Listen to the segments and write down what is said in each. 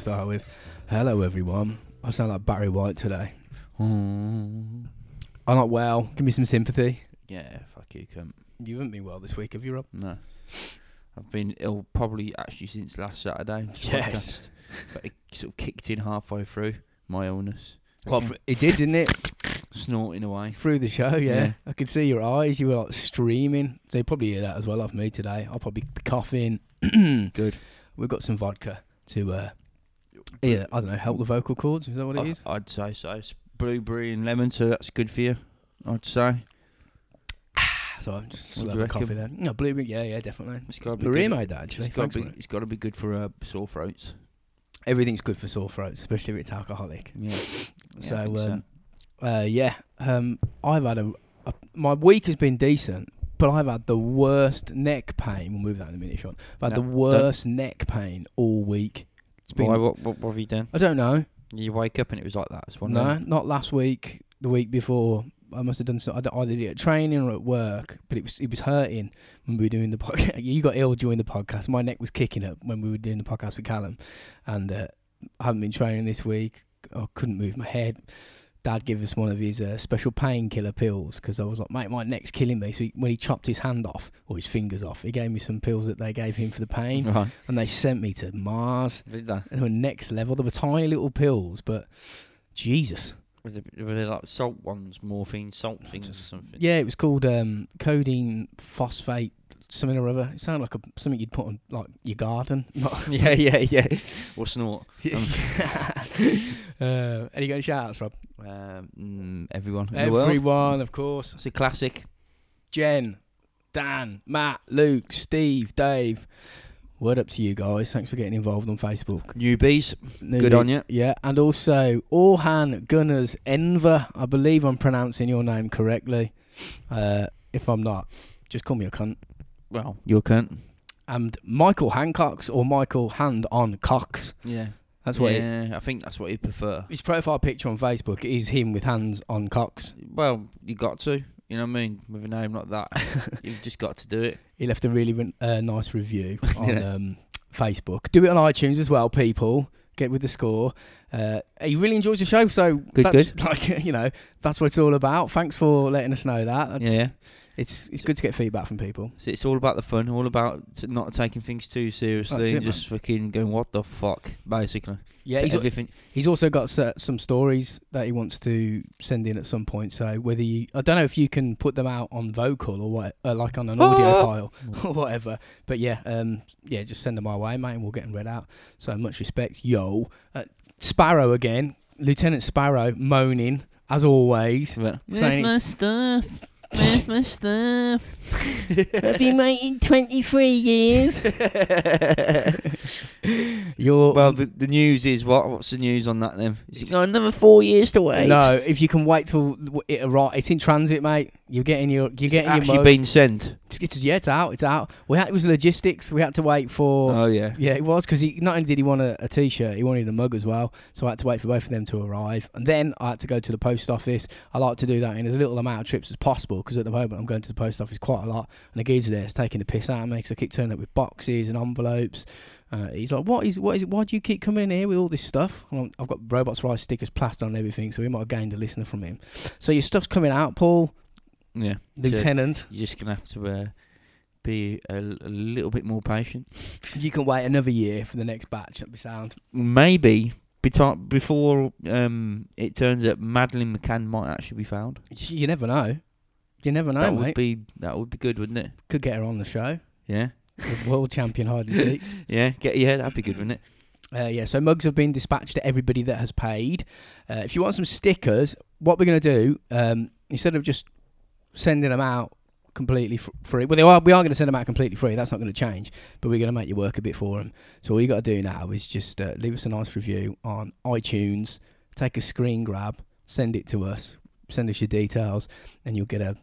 to start with. Hello, everyone. I sound like Barry White today. I'm not well. Give me some sympathy. Yeah, fuck you, cunt. You haven't been well this week, have you, Rob? No. I've been ill probably actually since last Saturday. Yes. podcast. But it sort of kicked in halfway through my illness. Well, it did, didn't it? Snorting away. Through the show, yeah. Yeah. I could see your eyes. You were like streaming. So you probably hear that as well off me today. I'll probably be coughing. Good. We've got some vodka to, uh, yeah, I don't know, help the vocal cords. Is that what it I- is? I'd say so. It's blueberry and lemon, so that's good for you. I'd say. So I'm just What do slurping you coffee then. No, blueberry. Yeah, yeah, definitely. It's gotta be Maria good. made that actually. It's got Thanks, to be. Maria. It's got to be good for uh, sore throats. Everything's good for sore throats, especially if it's alcoholic. Yeah. So, I think um, Uh, yeah, um, I've had a, a. My week has been decent, but I've had the worst neck pain. We'll move that in a minute, Sean. I've had No, the don't. worst neck pain all week. It's been. Why? What, what? What have you done? I don't know. You wake up and it was like that. It's one no, day. not last week. The week before, I must have done so. I either did it at training or at work, but it was it was hurting when we were doing the podcast. you got ill during the podcast. My neck was kicking up when we were doing the podcast with Callum, and uh, I haven't been training this week. I couldn't move my head. Dad gave us one of his uh, special painkiller pills because I was like, mate, my neck's killing me. So he, when he chopped his hand off or his fingers off, he gave me some pills that they gave him for the pain, Right. and they sent me to Mars. Did they? They were next level. They were tiny little pills, but Jesus. Were they, were they like salt ones, morphine salt things or something? Yeah, it was called um, codeine phosphate something or other. It sounded like a, something you'd put on like your garden. Yeah, yeah, yeah. Or snort. Um, uh, any any shout outs, Rob? Um, mm, everyone in the world. Everyone, of course. It's a classic. Jen, Dan, Matt, Luke, Steve, Dave. Word up to you guys. Thanks for getting involved on Facebook. Newbies. Good on you. Yeah, and also Orhan Gunners Enver. I believe I'm pronouncing your name correctly. Uh, if I'm not, just call me a cunt. Well, you're cunt. And Michael Hancock's or Michael Hand on Cox. Yeah. That's what Yeah, I think that's what he'd prefer. his profile picture on Facebook is him with hands on cocks. Well, you got to. You know what I mean? With a name like that, you've just got to do it. He left a really re- uh, nice review on Yeah. um, Facebook. Do it on iTunes as well, people. Get with the score. Uh, he really enjoys the show, so Good, that's, Like you know, that's what it's all about. Thanks for letting us know that. That's, yeah. It's it's good to get feedback from people. So it's all about the fun, all about t- not taking things too seriously, it, and just fucking going, "What the fuck?" Basically. Yeah, he's, everything. he's also got some stories that he wants to send in at some point. So whether you, I don't know if you can put them out on vocal or what, uh, like on an audio Ah! file or whatever. But yeah, um, yeah, just send them my way, mate, and we'll get them read out. So much respect, yo. Uh, Sparrow again, Lieutenant Sparrow moaning as always. Saying- my stuff? Where's my stuff? Have been waiting twenty three years? You're well, the, the news is what? What's the news on that then? Is it got another four years to wait? no. If you can wait till it arrives, it's in transit, mate. You're getting your, you're it's getting your actually mug. been sent. It's, it's yeah, it's out. It's out. We had it was logistics. We had to wait for. Oh yeah. Yeah, it was because he not only did he want a, a t-shirt, he wanted a mug as well. So I had to wait for both of them to arrive, and then I had to go to the post office. I like to do that in as little amount of trips as possible because at the moment I'm going to the post office quite a lot, and the geezer there is taking the piss out of me because I keep turning up with boxes and envelopes. Uh, he's like, "What is what is? Why do you keep coming in here with all this stuff?" And I've got Robots Rise stickers plastered on everything, so we might have gained a listener from him. So your stuff's coming out, Paul, Yeah. So Lieutenant. you're just gonna have to uh, be a, a little bit more patient. You can wait another year for the next batch. That'd be sound. Maybe beti- before um, it turns out Madeleine McCann might actually be found. You never know. You never know, that mate. would be that would be good, wouldn't it? Could get her on the show. Yeah. The world champion hide and seek. Yeah. Get yeah, that'd be good, wouldn't it? Uh, yeah, so mugs have been dispatched to everybody that has paid. Uh, if you want some stickers, what we're going to do um, instead of just sending them out completely f- free, well, they are, we are going to send them out completely free. That's not going to change, but we're going to make you work a bit for them. So all you got to do now is just uh, leave us a nice review on iTunes, take a screen grab, send it to us, send us your details, and you'll get a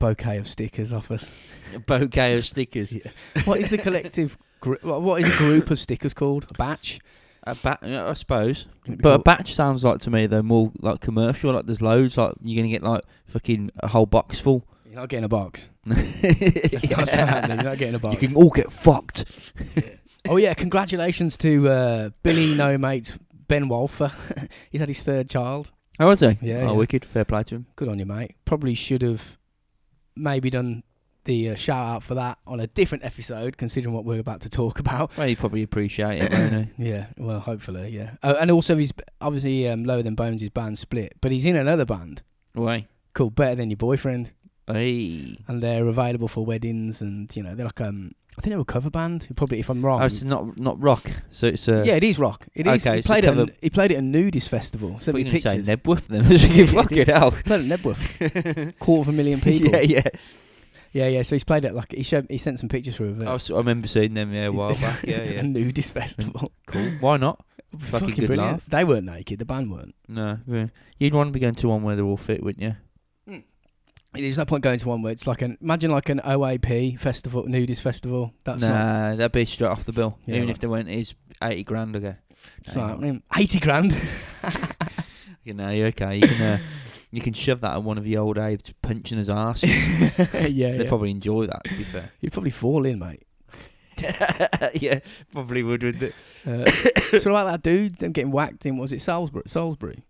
bouquet of stickers off us. A bouquet of stickers. Yeah. what is the collective? Gr- what is a group of stickers called? A batch. A ba- I suppose. But a batch sounds like to me though more like commercial. Like there's loads. Like you're gonna get like fucking a whole box full. You're not getting a box. That's not happening. You're not getting a box. You can all get fucked. oh yeah, congratulations to uh, Billy No Mates Ben Walfer. He's had his third child. Oh, was he? Yeah, Oh, yeah. wicked. Fair play to him. Good on you, mate. Probably should have maybe done the uh, shout out for that on a different episode, considering what we're about to talk about. Well, you probably appreciate it, won't he? Yeah, well, hopefully, yeah. Oh, and also, he's obviously um, Lower Than Bones' His band split, but he's in another band Way. called Better Than Your Boyfriend, Hey. and they're available for weddings, and you know they're like um, I think they're a cover band. Probably, if I'm wrong. Oh, it's not not rock. So it's uh, yeah, it is rock. It is. Okay, he it's a played it. cover- At, he played it at Nudist Festival. Sent me We're to say pictures. Nebwoof then. you fucking hell. played at Knebworth. Quarter of a million people. yeah, yeah. yeah, yeah. So he's played it like he showed. He sent some pictures through of it. I, was, I remember seeing them yeah, a while back. Yeah, yeah. a. Nudist Festival. cool. Why not? Fucking good brilliant. laugh. They weren't naked. The band weren't. No. yeah. You'd want to be going to one where they're all fit, wouldn't you? There's no point going to one where it's like an imagine like an OAP festival, nudist festival. That's nah, that'd be straight off the bill. Yeah, Even right. if they went, it's 80 grand ago. it's not happening. Eighty grand. You know, you're okay. You can, uh, you can shove that at one of the old apes punching his ass. yeah, They'd yeah. probably enjoy that, to be fair. You'd probably fall in, mate. yeah, probably would, wouldn't it? Uh, so about that dude, them getting whacked in. Was it Salisbury? Salisbury.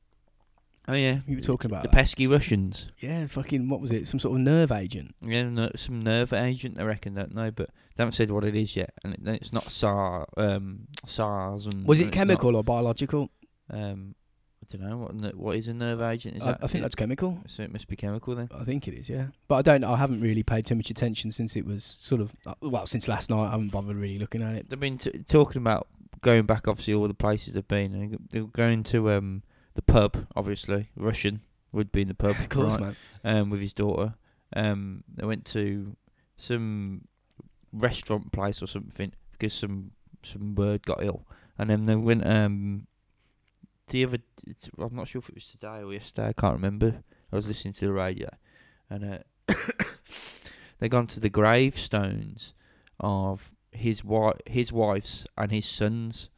Oh, yeah. You were talking about The that. pesky Russians. Yeah, fucking. What was it? Some sort of nerve agent. Yeah, no, some nerve agent, I reckon, don't know, but they haven't said what it is yet. And it, it's not SAR, um, SARS. And Was it chemical or biological? Um, I don't know. What, what is a nerve agent? Is I, that, I think it- that's chemical. So it must be chemical then. I think it is, yeah. But I don't. I haven't really paid too much attention since it was sort of uh, well since last night. I haven't bothered really looking at it. They've been t- talking about going back, obviously, all the places they've been. And they're going to um, the pub, obviously. Russian would be in the pub. Of course, right, man. Um, with his daughter. Um, they went to some restaurant place or something because some some bird got ill, and then they went um the other. It's, I'm not sure if it was today or yesterday. I can't remember. I was listening to the radio, and uh, they gone to the gravestones of his wife, his wife's, and his sons.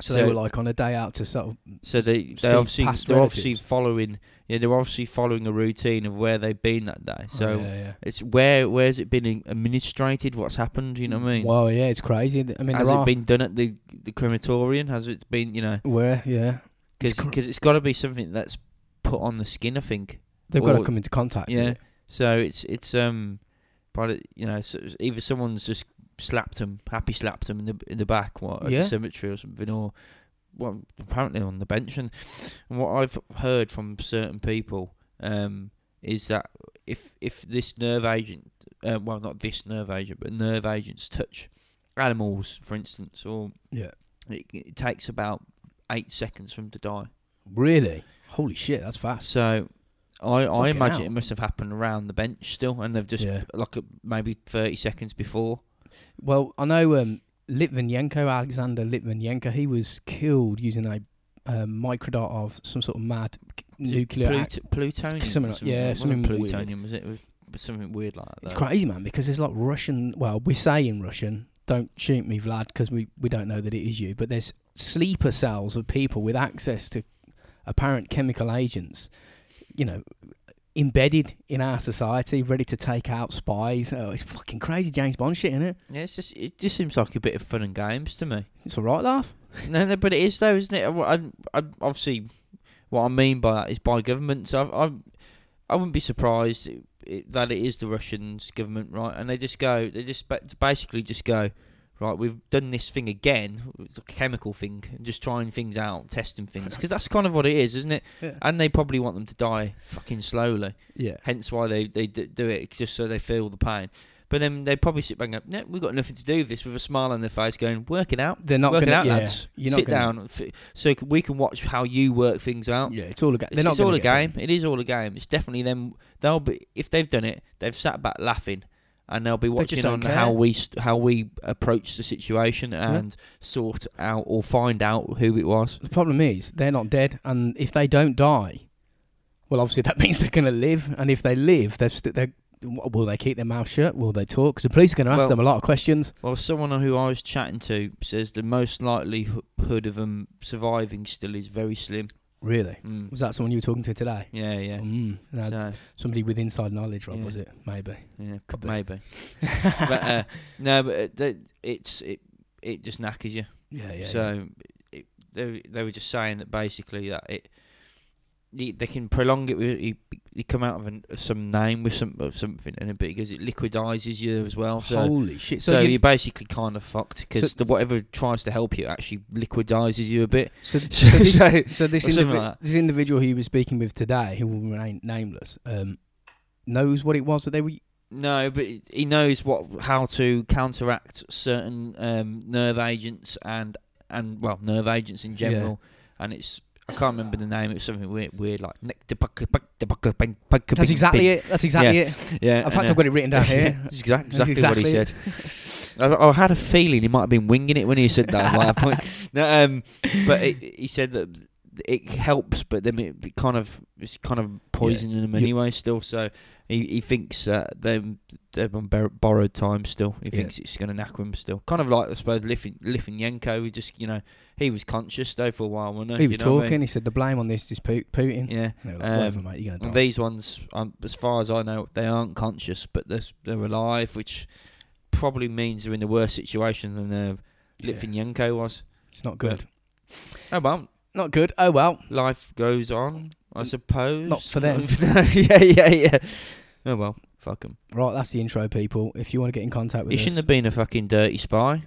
So, they were like on a day out to sort of So they they obviously they're obviously following yeah they're obviously following a routine of where they've been that day. So Oh, yeah, yeah. it's where where's it been in- administrated? What's happened? You know what I mean? Well, yeah, it's crazy. I mean, Has it are been done at the the crematorium? Has it been you know? where yeah Because It's cr- it's got to be something that's put on the skin. I think. they've got to come into contact. Yeah. it. So it's it's um, but you know, so either someone's just slapped him, happy slapped him in the in the back, what at Yeah. the cemetery or something, or well, apparently on the bench. And, and what I've heard from certain people um, is that if if this nerve agent, uh, well, not this nerve agent, but nerve agents touch animals, for instance, or Yeah. it, it takes about eight seconds for them to die. Really? Holy shit, that's fast. So I, I imagine hell. it must have happened around the bench still, and they've just Yeah. like a, maybe thirty seconds before. Well, I know um, Litvinenko, Alexander Litvinenko, he was killed using a um, microdot of some sort of mad nuclear. Plut- act- plutonium. something like- yeah, something wasn't weird. plutonium, was it? It was something weird like that. It's crazy, man, because there's like Russian. Well, we say in Russian, don't shoot me, Vlad, because we, we don't know that it is you. But there's sleeper cells of people with access to apparent chemical agents, you know, embedded in our society, ready to take out spies. Oh, it's fucking crazy James Bond shit, isn't it? Yeah, it's just it just seems like a bit of fun and games to me. It's all right, laugh. no, no, but it is though, isn't it? I, I, obviously, what I mean by that is by governments. I, I, I wouldn't be surprised that it is the Russians government, right? And they just go, they just basically just go, right? We've done this thing again. It's a chemical thing, just trying things out, testing things, because that's kind of what it is, isn't it? Yeah. And they probably want them to die fucking slowly. Yeah. Hence why they they do it, just so they feel the pain. But then they probably sit back and go, no, we've got nothing to do with this, with a smile on their face, going, work it out. They're not going it out, yeah, lads. You're Sit gonna, down, so we can watch how you work things out. Yeah, it's all a game. It's, it's all a game. It is all a game. It's definitely them. They'll be if they've done it. They've sat back laughing, and they'll be watching on care. how we st- how we approach the situation and sort out or find out who it was. The problem is they're not dead, and if they don't die, well, obviously that means they're going to live, and if they live, they've st- they're will they keep their mouth shut? Will they talk? Because the police are going to ask Well- them a lot of questions. Well, someone who I was chatting to says the most likelihood of them surviving still is very slim. Really? Mm. Was that someone you were talking to today? Yeah, yeah. Mm, So, somebody with inside knowledge, Rob, Yeah. was it? Maybe. yeah, Could be. maybe. but uh, no, but uh, th- it's it. it just knackers you. Yeah, yeah. so it, they they were just saying that basically that it they, they can prolong it with you, you come out of, an, of some name with some of something and it because it liquidizes you as well. So Holy shit! so, So, you, you're basically kind of fucked because So- whatever tries to help you actually liquidizes you a bit. so, so this, this, indivi- like this individual who you were speaking with today, who will remain nameless, um, knows what it was that they were. No, but he- he knows what how to counteract certain um, nerve agents and and well nerve agents in Yeah. general, and it's. I can't remember the name. It was something weird, weird like. That's exactly it. That's exactly it. Yeah. In fact, I've got it written down here. That's exactly, That's exactly, what he said. I, I had a feeling he might have been winging it when he said that. at point. No, um, but it, he said that it helps, but then it, it kind of it's kind of poisoning them You- anyway. Still, so he he thinks uh, they're they're on borrowed time. Still, he Yeah. thinks it's going to knacker him. Still, kind of like I suppose Lithin, Litvinenko. He just you know he was conscious though for a while, wasn't he? He was You know what I talking. mean? He said the blame on this is Putin. Yeah. They like, Um, Whatever, mate. You're gonna die. these ones, um, as far as I know, they aren't conscious, but they're, they're alive, which probably means they're in a worse situation than uh, Yeah. Litvinenko was. It's not good. Oh well, Not good. Oh well. life goes on, I suppose. Not for them. yeah, yeah, yeah. Oh well, fuck 'em. Right, that's the intro, people. If you want to get in contact with He us, shouldn't have been a fucking dirty spy.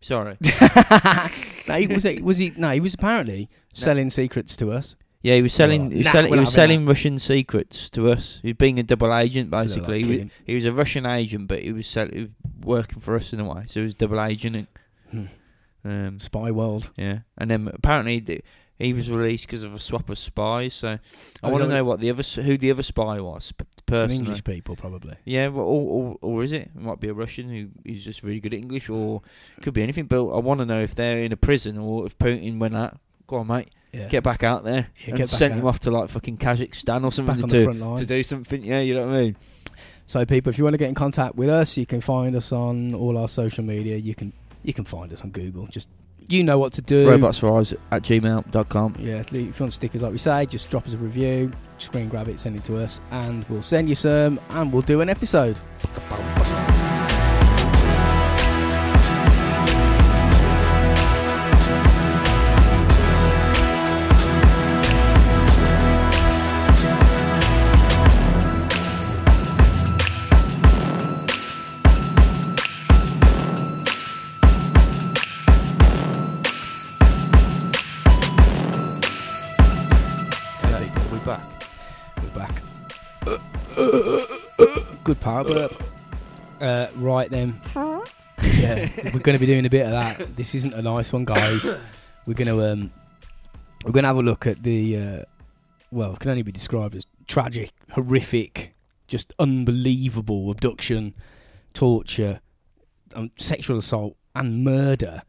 Sorry. no, he was he, was he? No, he was apparently selling secrets to us. Yeah, he was selling. He was Nah, selling. we're He not was having selling Russian secrets to us. He was being a double agent, basically. he, was, he was a Russian agent, but he was, sell- he was working for us in a way. So he was double agent. Hmm. Um, Spy world. Yeah, and then apparently th- he was released because of a swap of spies. So I Oh, want to know what the other who the other spy was p- Some. English people, probably. Yeah, well, or, or or is it? It might be a Russian who is just really good at English, or could be anything. But I want to know if they're in a prison or if Putin went out. Go on, mate, Yeah. get back out there Yeah, and sent him off to like fucking Kazakhstan or something to do, to do something. Yeah, you know what I mean. So, people, if you want to get in contact with us, you can find us on all our social media. You can you can find us on Google. Just you know what to do. Robotsrise at gmail.com. Yeah, if you want stickers, like we say, just drop us a review, screen grab it, send it to us, and we'll send you some, and we'll do an episode. Good power burp. Uh, right then. Yeah, we're going to be doing a bit of that. This isn't a nice one, guys. We're going to um, we're going to have a look at the uh, well, it can only be described as tragic, horrific, just unbelievable abduction, torture, um, sexual assault, and murder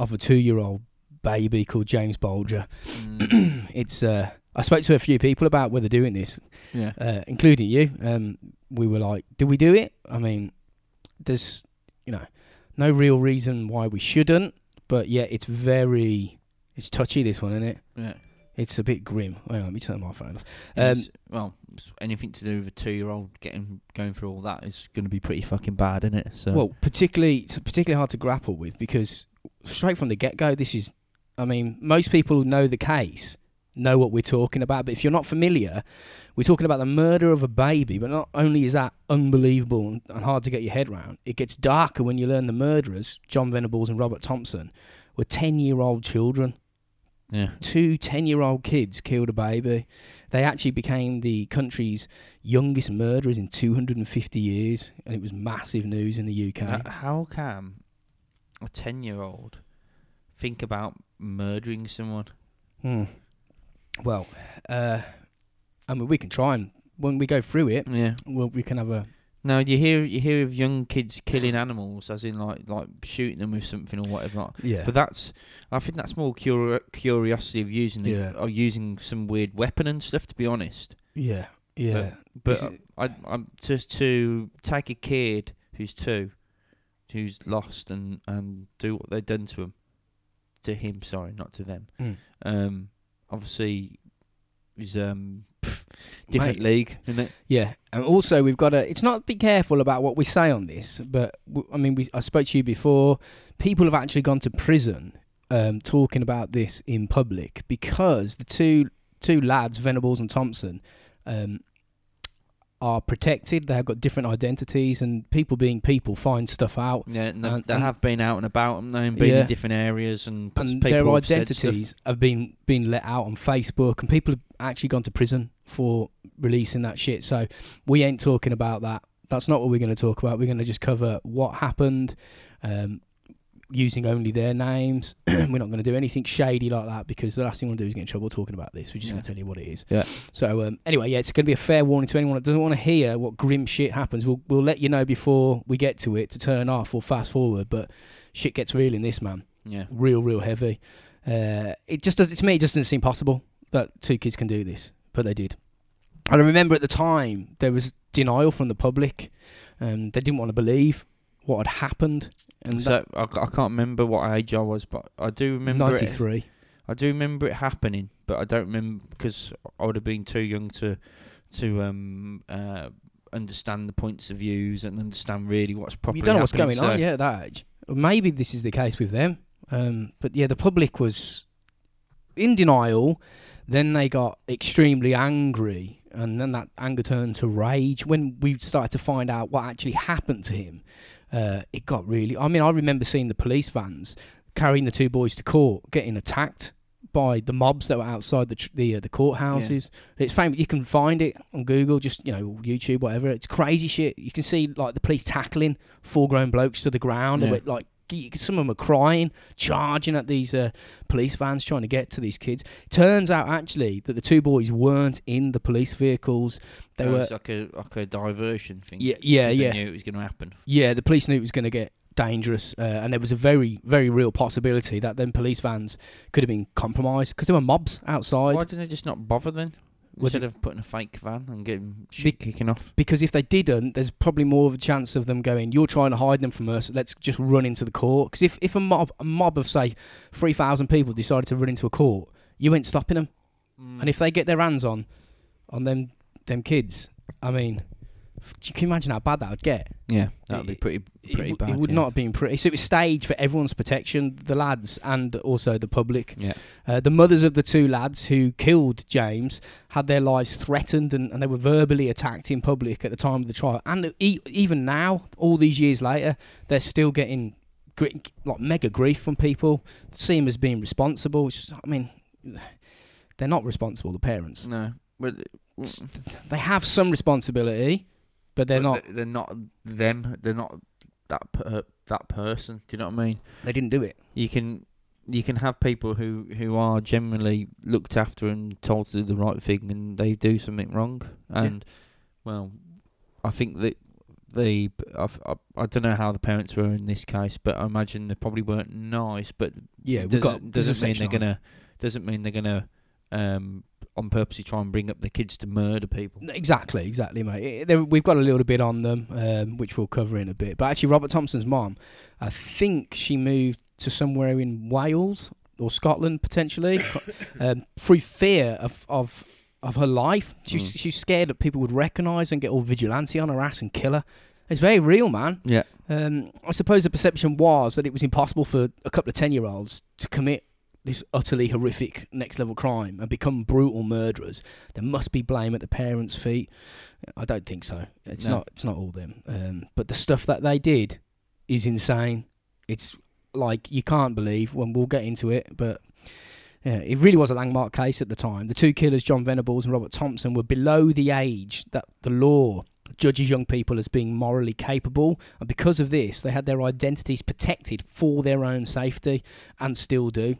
of a two-year-old baby called James Bulger. Mm, it's uh, I spoke to a few people about whether doing this, yeah. uh, including you. Um, we were like, "Do we do it?" I mean, there's you know no real reason why we shouldn't, but yeah, it's very it's touchy. This one, isn't it? Yeah. It's a bit grim. Hang on, let me turn my phone off. Um, well, anything to do with a two-year-old getting going through all that is going to be pretty fucking bad, isn't it? So, Well, particularly it's particularly hard to grapple with because straight from the get go, this is. I mean, most people know the case know what we're talking about, but if you're not familiar, we're talking about the murder of a baby. But not only is that unbelievable and, hard to get your head around, it gets darker when you learn the murderers, John Venables and Robert Thompson, were ten-year-old children. yeah, Two 10-year-old kids killed a baby. They actually became the country's youngest murderers in 250 years, and it was massive news in the UK. How can a ten-year-old think about murdering someone? Hmm. Well, uh, I mean, we can try and when we go through it, Yeah. well, we can have a Now you hear you hear of young kids killing animals, as in like like shooting them with something or whatever. Like. yeah. But that's, I think that's more curi- curiosity of using the, Yeah. or using some weird weapon and stuff. To be honest, yeah, yeah, but This is- I, I'm just to take a kid who's two, who's lost, and and do what they've done to him, to him. Sorry, not to them. Mm. Um, obviously, is um, different Mate. league, isn't it? Yeah, and also we've got to. It's not be careful about what we say on this, but w- I mean, we, I spoke to you before. People have actually gone to prison um, talking about this in public because the two two lads, Venables and Thompson, um, are protected. They have got different identities, and people being people find stuff out. Yeah, and, And- they have been out and about, and they've been Yeah. in different areas, and, and people their have identities have been been let out on Facebook, and people have actually gone to prison for releasing that shit. So we ain't talking about that. That's not what we're going to talk about. We're going to just cover what happened, um, using only their names. we're not going to do anything shady like that because the last thing we want to do is get in trouble talking about this. We're just Yeah. going to tell you what it is. Yeah. So um, anyway, yeah, it's going to be a fair warning to anyone that doesn't want to hear what grim shit happens. We'll we'll let you know before we get to it to turn off or fast forward. But shit gets real in this, man Yeah, real, real heavy. Uh, it just does. To me, it just doesn't seem possible that two kids can do this, but they did. And I remember at the time there was denial from the public. Um, they didn't want to believe what had happened. And so I, I can't remember what age I was, but I do remember ninety three. I do remember it happening, but I don't remember because I would have been too young to to um uh understand the points of views and understand really what's properly. You don't know what's going on, so- yeah, at that age. Maybe this is the case with them. Um, but yeah, the public was in denial. Then they got extremely angry, and then that anger turned to rage. When we started to find out what actually happened to him, uh, it got really. I mean, I remember seeing the police vans carrying the two boys to court, getting attacked by the mobs that were outside the tr- the, uh, the courthouses. It's famous. You can find it on Google, just you know YouTube, whatever. It's crazy shit. You can see like the police tackling full grown blokes to the ground. Yeah. And like some of them are crying, charging at these uh, police vans, trying to get to these kids. Turns out actually that the two boys weren't in the police vehicles. They It were was like a like a diversion thing. yeah, yeah, 'cause they yeah. knew it was going to happen. Yeah, the police knew it was going to get dangerous, uh, and there was a very, very real possibility that then police vans could have been compromised because there were mobs outside. Why didn't they just not bother then? Instead of putting a fake van and getting Be- kicking off. Because if they didn't, there's probably more of a chance of them going, "You're trying to hide them from us. Let's just run into the court." Because if, if a mob a mob of say three thousand people decided to run into a court, you ain't stopping them. Mm. And if they get their hands on on them them kids, I mean, you can imagine how bad that would get. yeah, that would be it- pretty It, pretty w- bad. it would yeah. not have been pretty. So it was staged for everyone's protection, the lads and also the public. Yeah, Uh, the mothers of the two lads who killed James had their lives threatened and, and they were verbally attacked in public at the time of the trial. And e- even now, all these years later, they're still getting gr- like mega grief from people. See them as being responsible. Which, I mean, they're not responsible, the parents. no, but They have some responsibility, but they're but not. They're not them. They're not that per, that person. Do you know what I mean? They didn't do it. You can you can have people who who are generally looked after and told to do the right thing, and they do something wrong. And well, I think that the I, I, I don't know how the parents were in this case, but I imagine they probably weren't nice. But Yeah, we've doesn't, got doesn't mean they're on it. gonna doesn't mean they're gonna um on purpose to try and bring up the kids to murder people. Exactly, exactly, mate. It- we've got a little bit on them, um, which we'll cover in a bit. But actually, Robert Thompson's mom, I think she moved to somewhere in Wales or Scotland potentially, um, through fear of of of her life. She's Mm. she's scared that people would recognise and get all vigilante on her ass and kill her. It's very real, man. Yeah, Um, I suppose the perception was that it was impossible for a couple of ten year olds to commit this utterly horrific next level crime and become brutal murderers. There must be blame at the parents' feet. I don't think so. It's No. not. It's not all them. Um, but the stuff that they did is insane. It's like you can't believe. When we'll get into it, but. Yeah, it really was a landmark case at the time. The two killers, John Venables and Robert Thompson, were below the age that the law judges young people as being morally capable, and because of this, they had their identities protected for their own safety, and still do.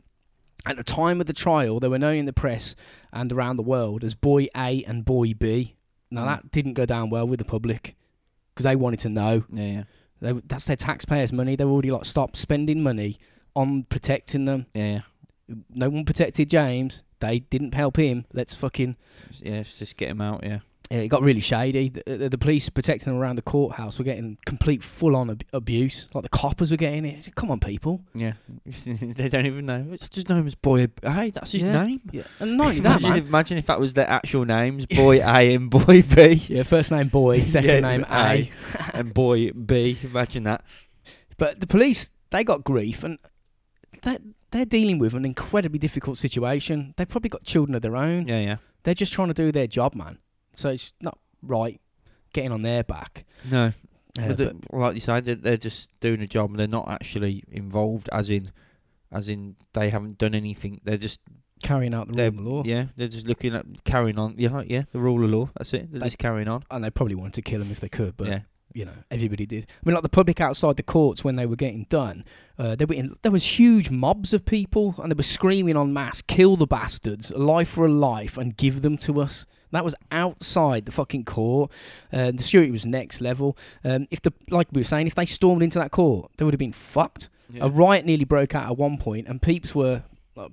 At the time of the trial, they were known in the press and around the world as Boy A and Boy B. Now Mm. that didn't go down well with the public because they wanted to know. yeah, yeah, They, that's their taxpayers' money. They were already like stopped spending money on protecting them. yeah, yeah. No one protected James. They didn't help him. Let's fucking Yeah, let's just get him out. Yeah, Uh, it got really shady. The, the, the police protecting them around the courthouse were getting complete full-on ab- abuse. Like the coppers were getting it. Come on, people. Yeah, they don't even know. It's just known as Boy. Hey, that's his Yeah. name. Yeah, and not only that, Imagine, man. if, imagine if that was their actual names, Boy A and Boy B. Yeah, first name boy, second Yeah, name A. and Boy B. Imagine that. But the police, they got grief, and they're, they're dealing with an incredibly difficult situation. They've probably got children of their own. Yeah, yeah. They're just trying to do their job, man. So it's not right getting on their back. No, Uh, but the, but like you said, they're, they're just doing a job and they're not actually involved, as in, as in they haven't done anything. They're just carrying out the rule of law. yeah, they're just looking at carrying on. Yeah, like, yeah, the rule of law. That's it. They're They- just carrying on. And they probably wanted to kill them if they could, but yeah, you know, everybody did. I mean, like the public outside the courts when they were getting done, uh, they were in, there was huge mobs of people, and they were screaming en masse, "Kill the bastards! A life for a life, and give them to us." That was outside the fucking court. Uh, the security was next level. Um, if the like we were saying, if they stormed into that court, they would have been fucked. yeah. A riot nearly broke out at one point, and peeps were uh,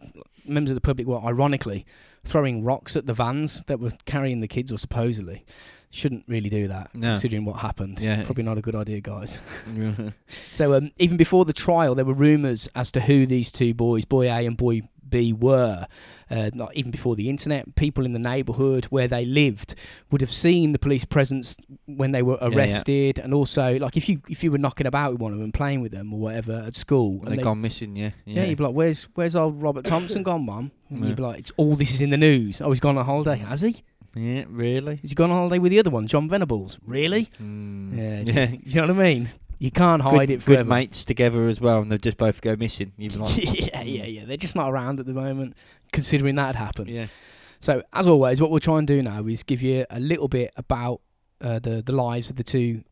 members of the public were ironically throwing rocks at the vans that were carrying the kids, or supposedly. Shouldn't really do that, No. considering what happened. Yeah. Probably not a good idea, guys. So um, even before the trial, there were rumours as to who these two boys, boy A and boy B, were. Uh, not even before the internet, people in the neighbourhood where they lived would have seen the police presence when they were yeah. arrested, and also like if you if you were knocking about with one of them, playing with them or whatever at school, They're and they, gone missing. Yeah, yeah, you'd be like, "Where's where's old Robert Thompson gone, Mum?" And Yeah. you'd be like, "It's all this is in the news. Oh, he's gone on holiday, has he? yeah, really. Has he gone on holiday with the other one, John Venables? Really? Mm. Yeah, yeah. you know what I mean? You can't hide good, it forever. good mates together as well, and they just both go missing. Like, yeah, yeah, yeah. They're just not around at the moment, considering that had happened. yeah, So, as always, what we'll try and do now is give you a little bit about uh, the the lives of the two.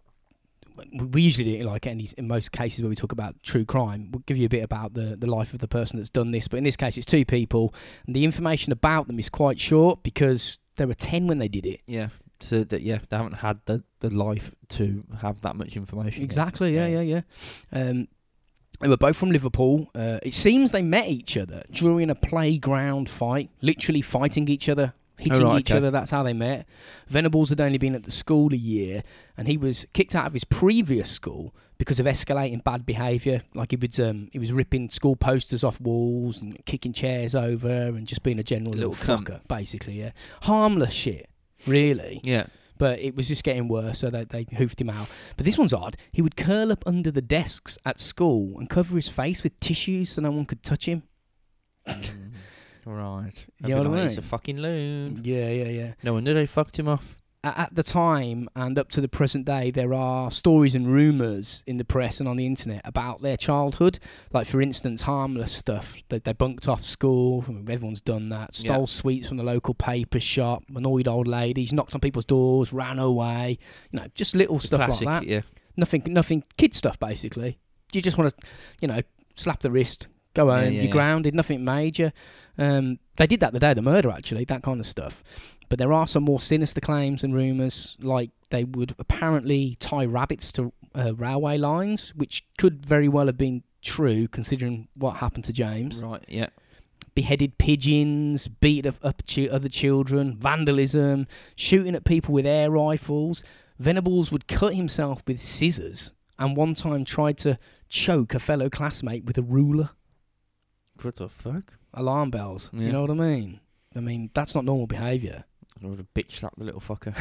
We usually do, like any in most cases where we talk about true crime, we'll give you a bit about the the life of the person that's done this. But in this case, it's two people, and the information about them is quite short because there were ten when they did it. yeah. So that yeah, they haven't had the the life to have that much information. Exactly. Yeah, yeah, Yeah. yeah. Um, they were both from Liverpool. Uh, it seems they met each other during a playground fight, literally fighting each other, hitting right, each okay. other. That's how they met. Venables had only been at the school a year, and he was kicked out of his previous school because of escalating bad behaviour. Like he was, um, he was ripping school posters off walls and kicking chairs over, and just being a general Little little, fucker, basically. Yeah, harmless shit, really Yeah. but it was just getting worse, so they, they hoofed him out. But this one's odd. He would curl up under the desks at school and cover his face with tissues so no one could touch him. Mm. right. You know what I like, He's a fucking loon. Yeah, yeah, yeah. No wonder they fucked him off. At the time and up to the present day, there are stories and rumours in the press and on the internet about their childhood. Like, for instance, harmless stuff. They, they bunked off school. Everyone's done that. Stole Yeah. sweets from the local paper shop. Annoyed old ladies. Knocked on people's doors. Ran away. You know, just little The stuff classic, like that. Yeah. nothing, nothing kid stuff basically. You just want to, you know, slap the wrist, go home, yeah, you're yeah. grounded, nothing major. Um, they did that the day of the murder, actually, that kind of stuff. But there are some more sinister claims and rumours, like they would apparently tie rabbits to uh, railway lines, which could very well have been true considering what happened to James. Right. Yeah. Beheaded pigeons, beat up, up chi- other children, vandalism, shooting at people with air rifles. Venables would cut himself with scissors and one time tried to choke a fellow classmate with a ruler. What the fuck? Alarm bells. Yeah. You know what I mean? I mean, that's not normal behaviour. I would have bitch slapped the little fucker.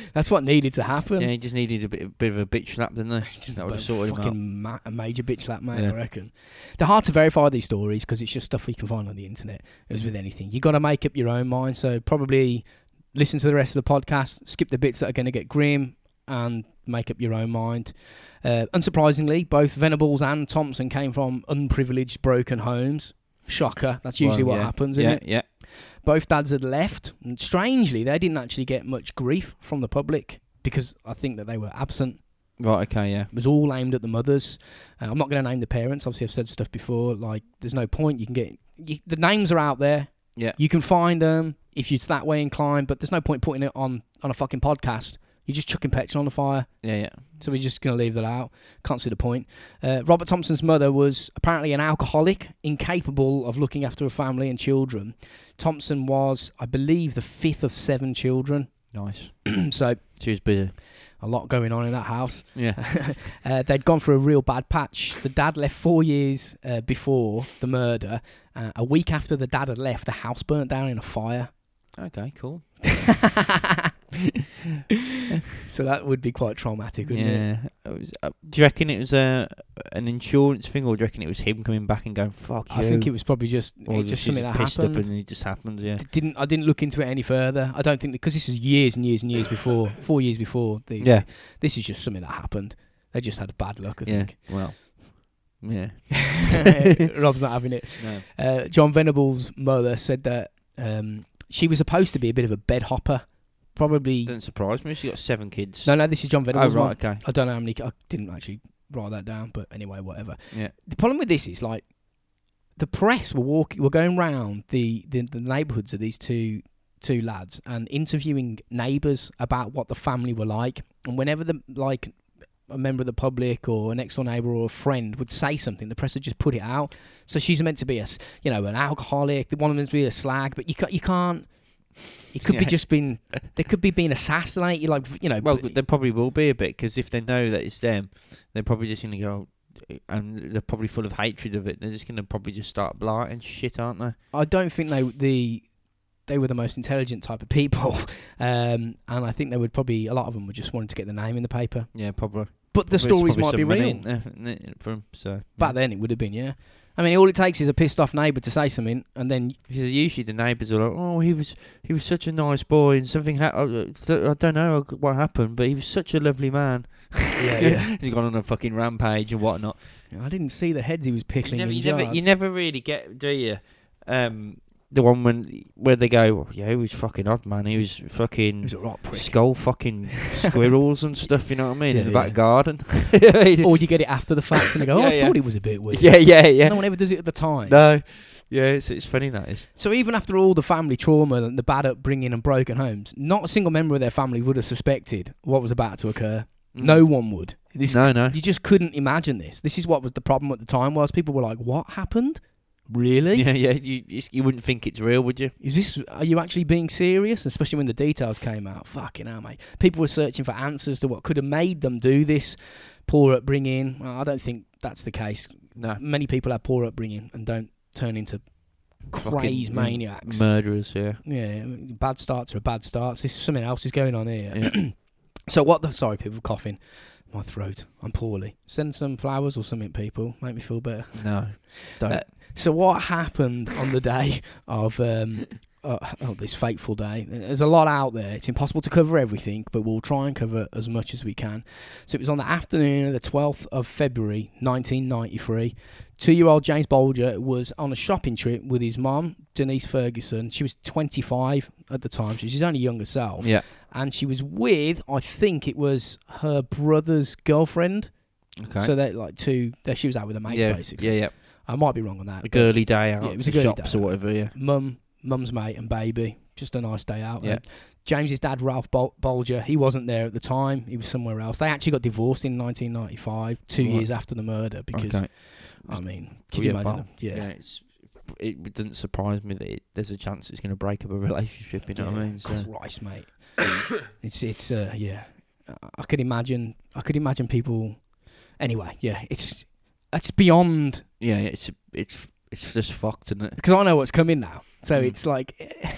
that's what needed to happen. yeah, he just needed a bit, a bit of a bitch slap, didn't they? that would have sorted him out. ma- a major bitch slap, mate. Yeah. I reckon. They're hard to verify these stories because it's just stuff we can find on the internet. As with anything, you got to make up your own mind. So probably listen to the rest of the podcast, skip the bits that are going to get grim, and make up your own mind. Uh, unsurprisingly, both Venables and Thompson came from unprivileged, broken homes. Shocker. That's usually Well, what yeah. happens, isn't yeah, it? Yeah. both dads had left. And strangely, they didn't actually get much grief from the public because I think that they were absent. Right. Okay. Yeah. It was all aimed at the mothers. Uh, I'm not going to name the parents. Obviously, I've said stuff before. Like, there's no point. You can get you, the names are out there. Yeah. You can find them if you're that way inclined. But there's no point putting it on on a fucking podcast. You're just chucking petrol on the fire. Yeah. Yeah. So we're just going to leave that out. Can't see the point. Uh, Robert Thompson's mother was apparently an alcoholic, incapable of looking after a family and children. Thompson was, I believe, the fifth of seven children. Nice. so She was busy. a lot going on in that house. Yeah. uh, they'd gone through a real bad patch. The dad left four years uh, before the murder. Uh, a week after the dad had left, the house burnt down in a fire. okay. Cool. so that would be quite traumatic, wouldn't it? Yeah. It was, uh, do you reckon it was a an insurance thing, or do you reckon it was him coming back and going "fuck you"? I think it was probably just or it just something that pissed happened. up and it just happened. Yeah. D- didn't I didn't look into it any further. I don't think because this was years and years and years before, four years before. The, Yeah. this is just something that happened. They just had bad luck, I Yeah. think. Well. Yeah. Rob's not having it. No. Uh, John Venables' mother said that um, she was supposed to be a bit of a bed hopper. Probably. Doesn't surprise me. She got seven kids. No, no, this is John Oh Venables' mum. right. Okay. I don't know how many. I didn't actually write that down, but anyway, whatever. Yeah. The problem with this is like the press were walking, were going round the, the, the neighbourhoods of these two two lads and interviewing neighbours about what the family were like. And whenever the like a member of the public or an ex-door neighbour or a friend would say something, the press would just put it out. So she's meant to be a, you know an alcoholic. The one of them's to be a slag, but you can't you can't. It could be just been. They could be being assassinated, like you know. Well, but- there probably will be a bit because if they know that it's them, they're probably just gonna go, and they're probably full of hatred of it. They're just gonna probably just start blighting shit, aren't they? I don't think they the they were the most intelligent type of people, um, and I think they would probably a lot of them were just wanting to get the name in the paper. Yeah, probably. But the Probably- stories might be real. in there, isn't it, for 'em, so Back then, it would have been yeah. I mean, all it takes is a pissed off neighbour to say something, and then Because usually the neighbours are like, "Oh, he was he was such a nice boy, and something ha- uh, th- I don't know what happened, but he was such a lovely man." Yeah, yeah. He's gone on a fucking rampage and whatnot. I didn't see the heads he was You never, in you, jars. never, you never really get, do you? Um, the one when where they go, "Oh, yeah, he was fucking odd, man. He was He fucking was a right skull fucking squirrels and stuff. You know what I mean? Yeah, in the yeah. back garden. or you get it after the fact, and they go, "Oh, I yeah. thought it was a bit weird." yeah, yeah, yeah. No one ever does it at the time. No, yeah, it's it's funny that is. So even after all the family trauma and the bad upbringing and broken homes, not a single member of their family would have suspected what was about to occur. Mm. No one would. This no, no. You just couldn't imagine this. This is what was the problem at the time was people were like, "What happened? Really? Yeah, yeah. You you wouldn't think it's real, would you? Is this? Are you actually being serious?" Especially when the details came out. Fucking hell, mate. People were searching for answers to what could have made them do this. Poor upbringing. Well, I don't think that's the case. No. Many people have poor upbringing and don't turn into Fucking crazy maniacs. Murderers, yeah. yeah, bad starts are bad starts. This something else is going on here. Yeah. So what the sorry people coughing. My throat. I'm poorly. Send some flowers or something, people. Make me feel better. No, don't. Uh, So what happened on the day of um, uh, oh, this fateful day? There's a lot out there. It's impossible to cover everything, but we'll try and cover as much as we can. So it was on the afternoon of the 12th of February, 1993. Two-year-old James Bulger was on a shopping trip with his mom, Denise Ferguson. She was 25 at the time, so she's only young herself. yeah. And she was with, I think it was her brother's girlfriend. Okay. So they're like two. That she was out with a mate, yeah, basically. yeah, yeah. I might be wrong on that. A girly day out. Yeah, it was a girly shops day or whatever. Yeah. mum, mum's mate, and baby. Just a nice day out. Yeah. And James's dad, Ralph Bol- Bulger, he wasn't there at the time. He was somewhere else. They actually got divorced in 1995, two Right. years after the murder. Because okay. I mean, can you imagine? Yeah. yeah. It's it doesn't surprise me that it, there's a chance it's going to break up a relationship. You know what I mean? So, Christ, mate. it's it's uh, yeah. I- I could imagine. I could imagine people. Anyway, yeah. It's it's beyond yeah, it's it's it's just fucked, isn't it? because I know what's coming now. So Mm. it's like, eh,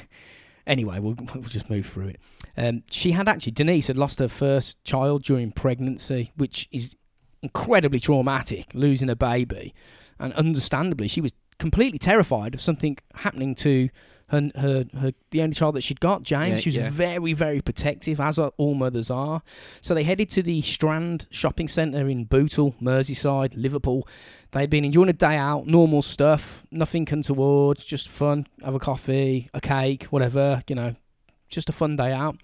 anyway, we'll, we'll just move through it. Um, she had actually Denise had lost her first child during pregnancy, which is incredibly traumatic, losing a baby, and understandably, she was completely terrified of something happening to her, her, her the only child that she'd got, James. Yeah, she was yeah. very, very protective, as are- all mothers are. So they headed to the Strand shopping centre in Bootle, Merseyside, Liverpool. They'd been enjoying a day out, normal stuff, nothing untoward, just fun, have a coffee, a cake, whatever, you know, just a fun day out.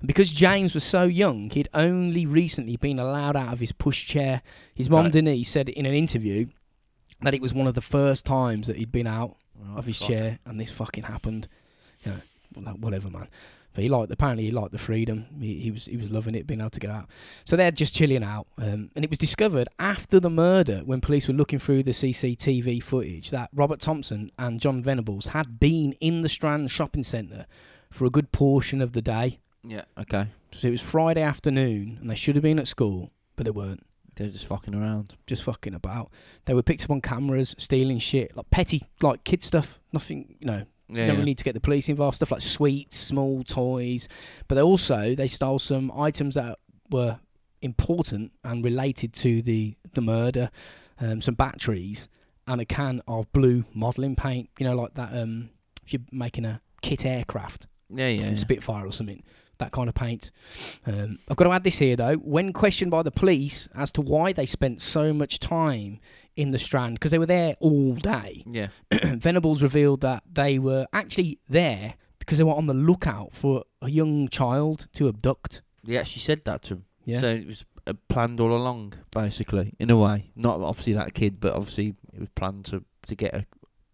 And because James was so young, he'd only recently been allowed out of his pushchair. His mum Right. Denise said in an interview that it was one of the first times that he'd been out Oh, of his fuck. chair, and this fucking happened. You know, whatever, man. But he liked apparently he liked the freedom. He, he was he was loving it, being able to get out. So they're just chilling out, um, and it was discovered after the murder when police were looking through the CCTV footage that Robert Thompson and John Venables had been in the Strand shopping centre for a good portion of the day. Yeah. Okay. So it was Friday afternoon, and they should have been at school, but they weren't. They're just fucking around. Just fucking about. They were picked up on cameras, stealing shit, like petty, like kid stuff. Nothing, you know. Yeah. you don't yeah. really need to get the police involved. Stuff like sweets, small toys, but they also they stole some items that were important and related to the the murder. Um, some batteries and a can of blue modelling paint. You know, like that. Um, if you're making a kit aircraft, yeah. Yeah. yeah. Spitfire or something. That kind of paint. Um, I've got to add this here though. When questioned by the police as to why they spent so much time in the Strand, because they were there all day, Yeah. Venables revealed that they were actually there because they were on the lookout for a young child to abduct. They actually said that to him. Yeah. So it was uh, planned all along, basically, in a way. Not obviously that kid, but obviously it was planned to to get a,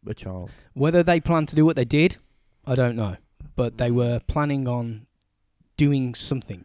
a child. Whether they planned to do what they did, I don't know. But they were planning on doing something.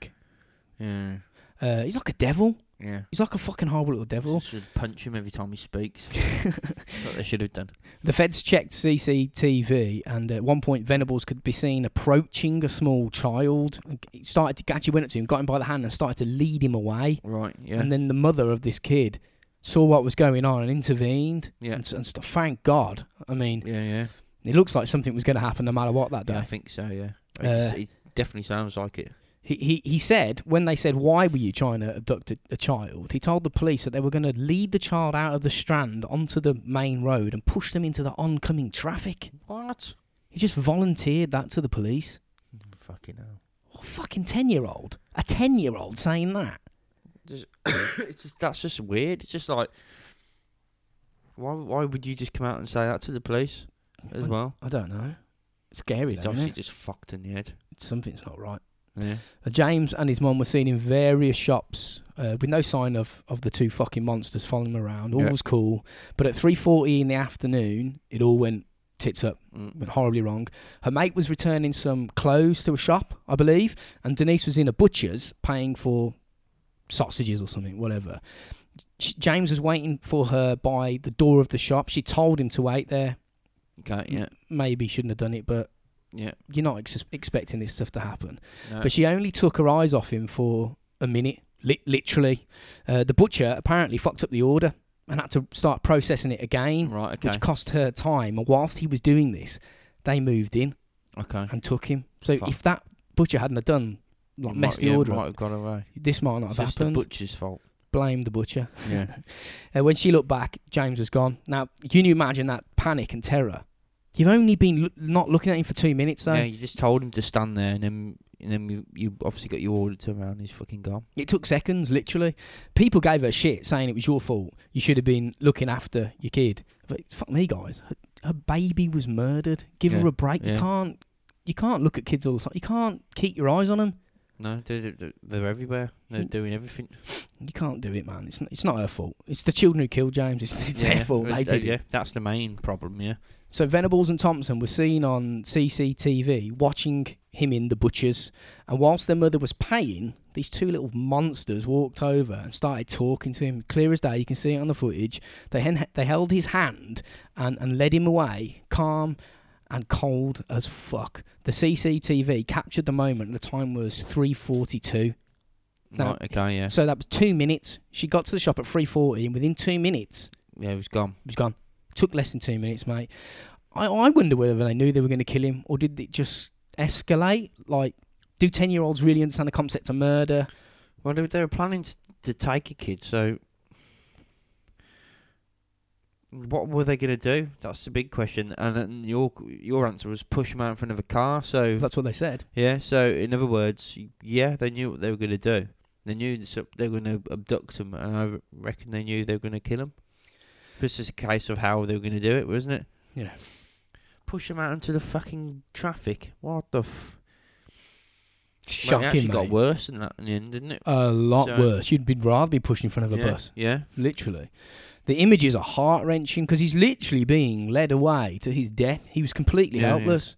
Yeah. Uh, he's like a devil. Yeah. He's like a fucking horrible little devil. Should punch him every time he speaks. what they should have done. The feds checked CCTV, and at one point, Venables could be seen approaching a small child. He started to actually went up to him, got him by the hand, and started to lead him away. Right. Yeah. And then the mother of this kid saw what was going on and intervened. yeah. And, and stuff. Thank God. I mean, Yeah. Yeah. it looks like something was going to happen no matter what that Yeah, day. I think so. Yeah. Uh, definitely sounds like it. He, he he said when they said why were you trying to abduct a, a child, he told the police that they were going to lead the child out of the strand onto the main road and push them into the oncoming traffic. What? He just volunteered that to the police. Fucking hell. What fucking ten year old? A ten year old saying that? Just, it's just that's just weird. It's just like, why why would you just come out and say that to the police as I- well? I don't know. Scary, It's obviously it? just fucked in the head. Something's not right. Yeah. Uh, James and his mum were seen in various shops uh, with no sign of, of the two fucking monsters following them around. All Yeah. was cool, but at three forty in the afternoon, it all went tits up, Mm. went horribly wrong. Her mate was returning some clothes to a shop, I believe, and Denise was in a butcher's paying for sausages or something, whatever. James was waiting for her by the door of the shop. She told him to wait there. Okay. Yeah. Maybe shouldn't have done it, but Yeah. you're not ex- expecting this stuff to happen. No. But she only took her eyes off him for a minute, li- literally. Uh, the butcher apparently fucked up the order and had to start processing it again, right. Okay. which cost her time. And whilst he was doing this, they moved in okay. and took him. So Fuck. if that butcher hadn't have done, like, It messed might, the yeah, order might up, have got away. this might not It's have just the happened. butcher's fault. Blame the butcher. Yeah. Uh, when she looked back, James was gone. Now, can you imagine that panic and terror? You've only been lo- not looking at him for two minutes, though. yeah. You just told him to stand there, and then and then you, you obviously got your order to him, and he's fucking gone. It took seconds, literally. People gave her shit saying it was your fault. You should have been looking after your kid. But fuck me, guys. Her, her baby was murdered. Give Yeah, her a break. You can't. You can't look at kids all the time. You can't keep your eyes on them. No, they're, they're, everywhere. They're Mm. doing everything. You can't do it, man. It's not, it's not her fault. It's the children who killed James. It's, it's yeah, their fault. They uh, did yeah, it. that's the main problem. Yeah. So Venables and Thompson were seen on CCTV watching him in the butcher's, and whilst their mother was paying, these two little monsters walked over and started talking to him. Clear as day, you can see it on the footage. They hen- they held his hand and, and led him away, calm and cold as fuck. The CCTV captured the moment. The time was three forty-two. No. Right, okay. Yeah. So that was two minutes. She got to the shop at three forty, and within two minutes, Yeah. He was gone. he was gone. Took less than two minutes, mate. I, I wonder whether they knew they were going to kill him or did it just escalate? Like, do 10 year olds really understand the concept of murder? Well, they, they were planning to, to take a kid, so what were they going to do? That's the big question. And then your your answer was push him out in front of a car. So That's what they said. yeah. So in other words, yeah, they knew what they were going to do. They knew they were going to abduct him, and I reckon they knew they were going to kill him. It's just a case of how they were going to do it, wasn't it? Yeah. Push him out into the fucking traffic. What the? F- Well, it Shocking, actually mate. got worse than that in the end, didn't it? A lot So- worse. You'd be rather be pushed in front of a yeah. bus, Yeah. literally. The images are heart wrenching because he's literally being led away to his death. He was completely Yeah, yeah. helpless.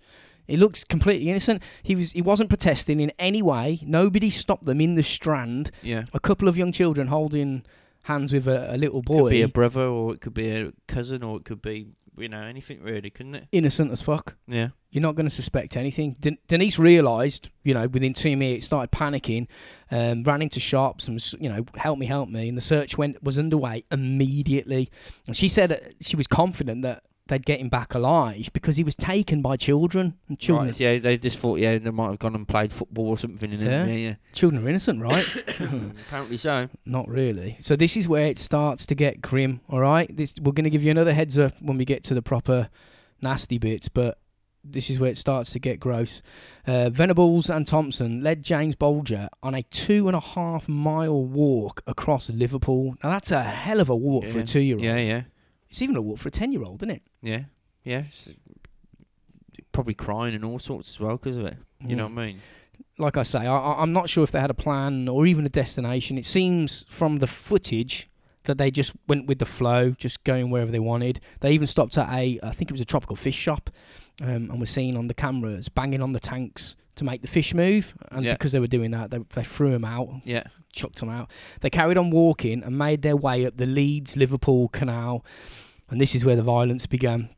He looks completely innocent. He was. He wasn't protesting in any way. Nobody stopped them in the strand. Yeah. A couple of young children holding hands with a, a little Could boy, be a brother, or it could be a cousin, or it could be you know anything really, couldn't it? innocent as fuck. Yeah. You're not going to suspect anything. Den- Denise realised, you know, within two minutes, started panicking, um, ran into shops and was, you know, help me, help me. And the search went was underway immediately. And she said she was confident that they'd get him back alive because he was taken by children. And children, Right, yeah, they just thought yeah they might have gone and played football or something. Yeah. yeah, yeah. children are innocent, right? Apparently so. Not really. So this is where it starts to get grim. All right, this we're going to give you another heads up when we get to the proper nasty bits, but this is where it starts to get gross. Uh, Venables and Thompson led James Bulger on a two and a half mile walk across Liverpool. Now that's a hell of a walk for a two-year-old. Yeah, yeah, It's even a walk for a ten-year-old, isn't it? yeah, yeah. Probably crying and all sorts as well because of it. You know Mm. what I mean? like I say, I, I'm not sure if they had a plan or even a destination. It seems from the footage that they just went with the flow, just going wherever they wanted. They even stopped at a, I think it was a tropical fish shop, um, and were seen on the cameras banging on the tanks to make the fish move. And Yeah. because they were doing that, they, they threw them out, Yeah. chucked them out. They carried on walking and made their way up the Leeds Liverpool Canal, and this is where the violence began.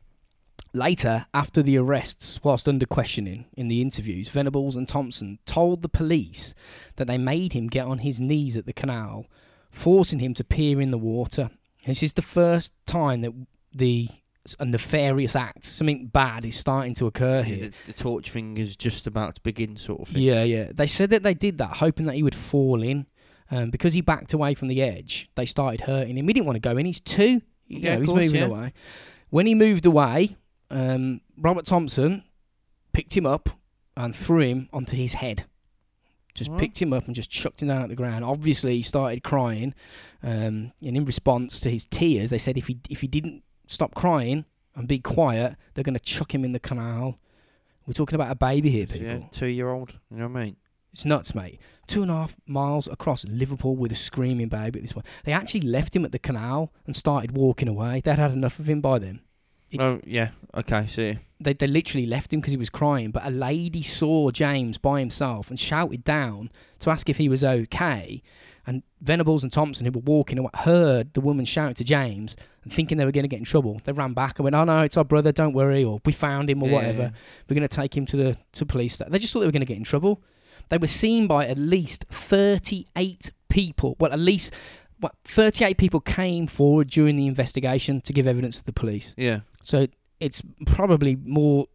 Later, after the arrests, whilst under questioning in the interviews, Venables and Thompson told the police that they made him get on his knees at the canal, forcing him to peer in the water. This is the first time that the a nefarious act, something bad, is starting to occur Yeah, here. the, the torch finger's just about to begin, sort of thing. Yeah, yeah. They said that they did that hoping that he would fall in. Um, because he backed away from the edge, they started hurting him. We didn't want to go in. He's two. You Yeah, know, he's course, moving yeah. away. When he moved away, um, Robert Thompson picked him up and threw him onto his head. Just picked him up and just chucked him down at the ground. Obviously, he started crying, um, and in response to his tears, they said if he if he didn't stop crying and be quiet, they're going to chuck him in the canal. We're talking about a baby here, people. Yeah, two year old. You know what I mean? It's nuts, mate. Two and a half miles across Liverpool with a screaming baby at this point. They actually left him at the canal and started walking away. They'd had enough of him by then. It- oh yeah. Okay. See. They, they literally left him because he was crying. But a lady saw James by himself and shouted down to ask if he was okay. And Venables and Thompson, who were walking away, heard the woman shout to James and thinking they were going to get in trouble. They ran back and went, "Oh no, it's our brother. Don't worry," or "We found him," or Yeah, whatever. We're going to take him to the to police. They just thought they were going to get in trouble. They were seen by at least 38 people. Well, at least what 38 people came forward during the investigation to give evidence to the police. Yeah. So it's probably more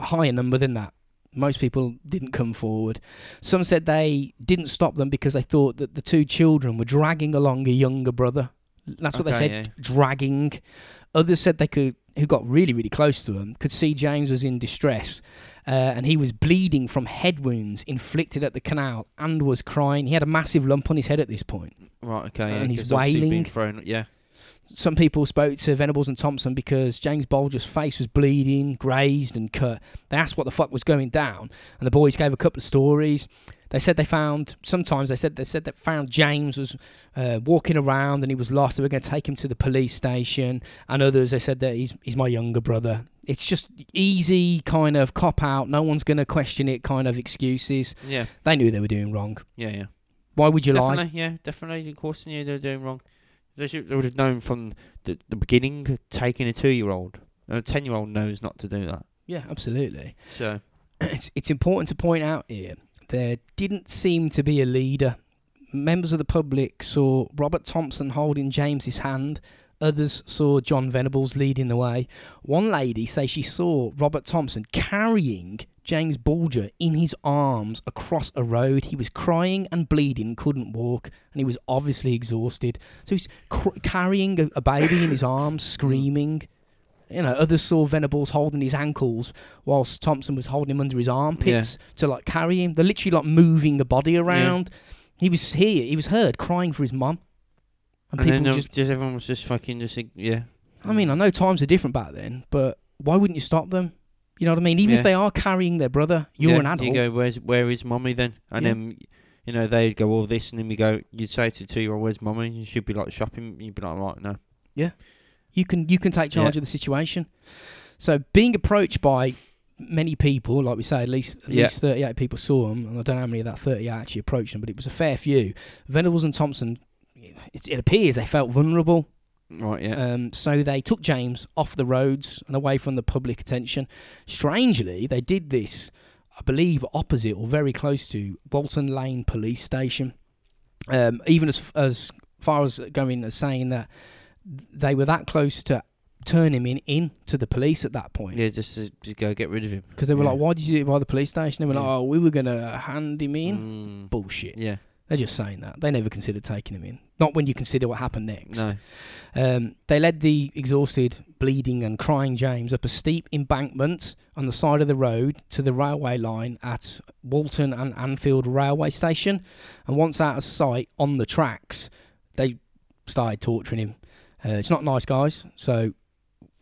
higher number than that. Most people didn't come forward. Some said they didn't stop them because they thought that the two children were dragging along a younger brother. That's what they said, yeah. dragging. Others said they could, who got really, really close to them, could see James was in distress, uh, and he was bleeding from head wounds inflicted at the canal and was crying. He had a massive lump on his head at this point. Right. Okay. Yeah, And he's wailing. Thrown, yeah. Some people spoke to Venables and Thompson because James Bulger's face was bleeding, grazed, and cut. They asked what the fuck was going down, and the boys gave a couple of stories. They said they found. Sometimes they said they said they found James was uh, walking around and he was lost. They were going to take him to the police station, and others they said that he's he's my younger brother. It's just easy kind of cop out. No one's going to question it. Kind of excuses. Yeah. They knew they were doing wrong. Yeah. Yeah. Why would you lie? Yeah. Definitely. Of course, they knew they were doing wrong. They, should, they would have known from the, the beginning. Taking a two year old, a ten year old knows not to do that. Yeah, absolutely. So it's it's important to point out here there didn't seem to be a leader. Members of the public saw Robert Thompson holding James's hand. Others saw John Venables leading the way. One lady says she saw Robert Thompson carrying James Bulger in his arms across a road. He was crying and bleeding, couldn't walk, and he was obviously exhausted. So he's cr- carrying a, a baby in his arms, screaming. You know, others saw Venables holding his ankles whilst Thompson was holding him under his armpits to like carry him. They're literally like moving the body around. He was here. He was heard crying for his mum, and, and people then um, just. just everyone was just fucking just ig- yeah. I mean, I know times are different back then, but why wouldn't you stop them? You know what I mean? Even Yeah. if they are carrying their brother, you're yeah, an adult. You go, where's where is mummy then? And Yeah. then you know they'd go all this, and then we go. You'd say to two year old, "Where's mummy?" And she'd be like shopping. You'd be like, "Right, no." Yeah, you can you can take charge of the situation. So being approached by many people, like we say, at least at Yeah. least thirty eight people saw him, and I don't know how many of that thirty eight actually approached him, but it was a fair few. Venables and Thompson it, it appears they felt vulnerable. Right, yeah. Um, so they took James off the roads and away from the public attention. Strangely, they did this, I believe, opposite or very close to Walton Lane Police Station. Um, even as as far as going as saying that they were that close to turn him in in to the police at that point. yeah, just to, to go get rid of him. Because they were Yeah. like, "Why did you do it by the police station?" They were like, "Oh, we were gonna hand him in." Mm, Bullshit. yeah, They're just saying that. They never considered taking him in. Not when you consider what happened next. no. Um, they led the exhausted, bleeding, and crying James up a steep embankment on the side of the road to the railway line at Walton and Anfield Railway Station. And once out of sight on the tracks, they started torturing him. Uh, it's not nice, guys. So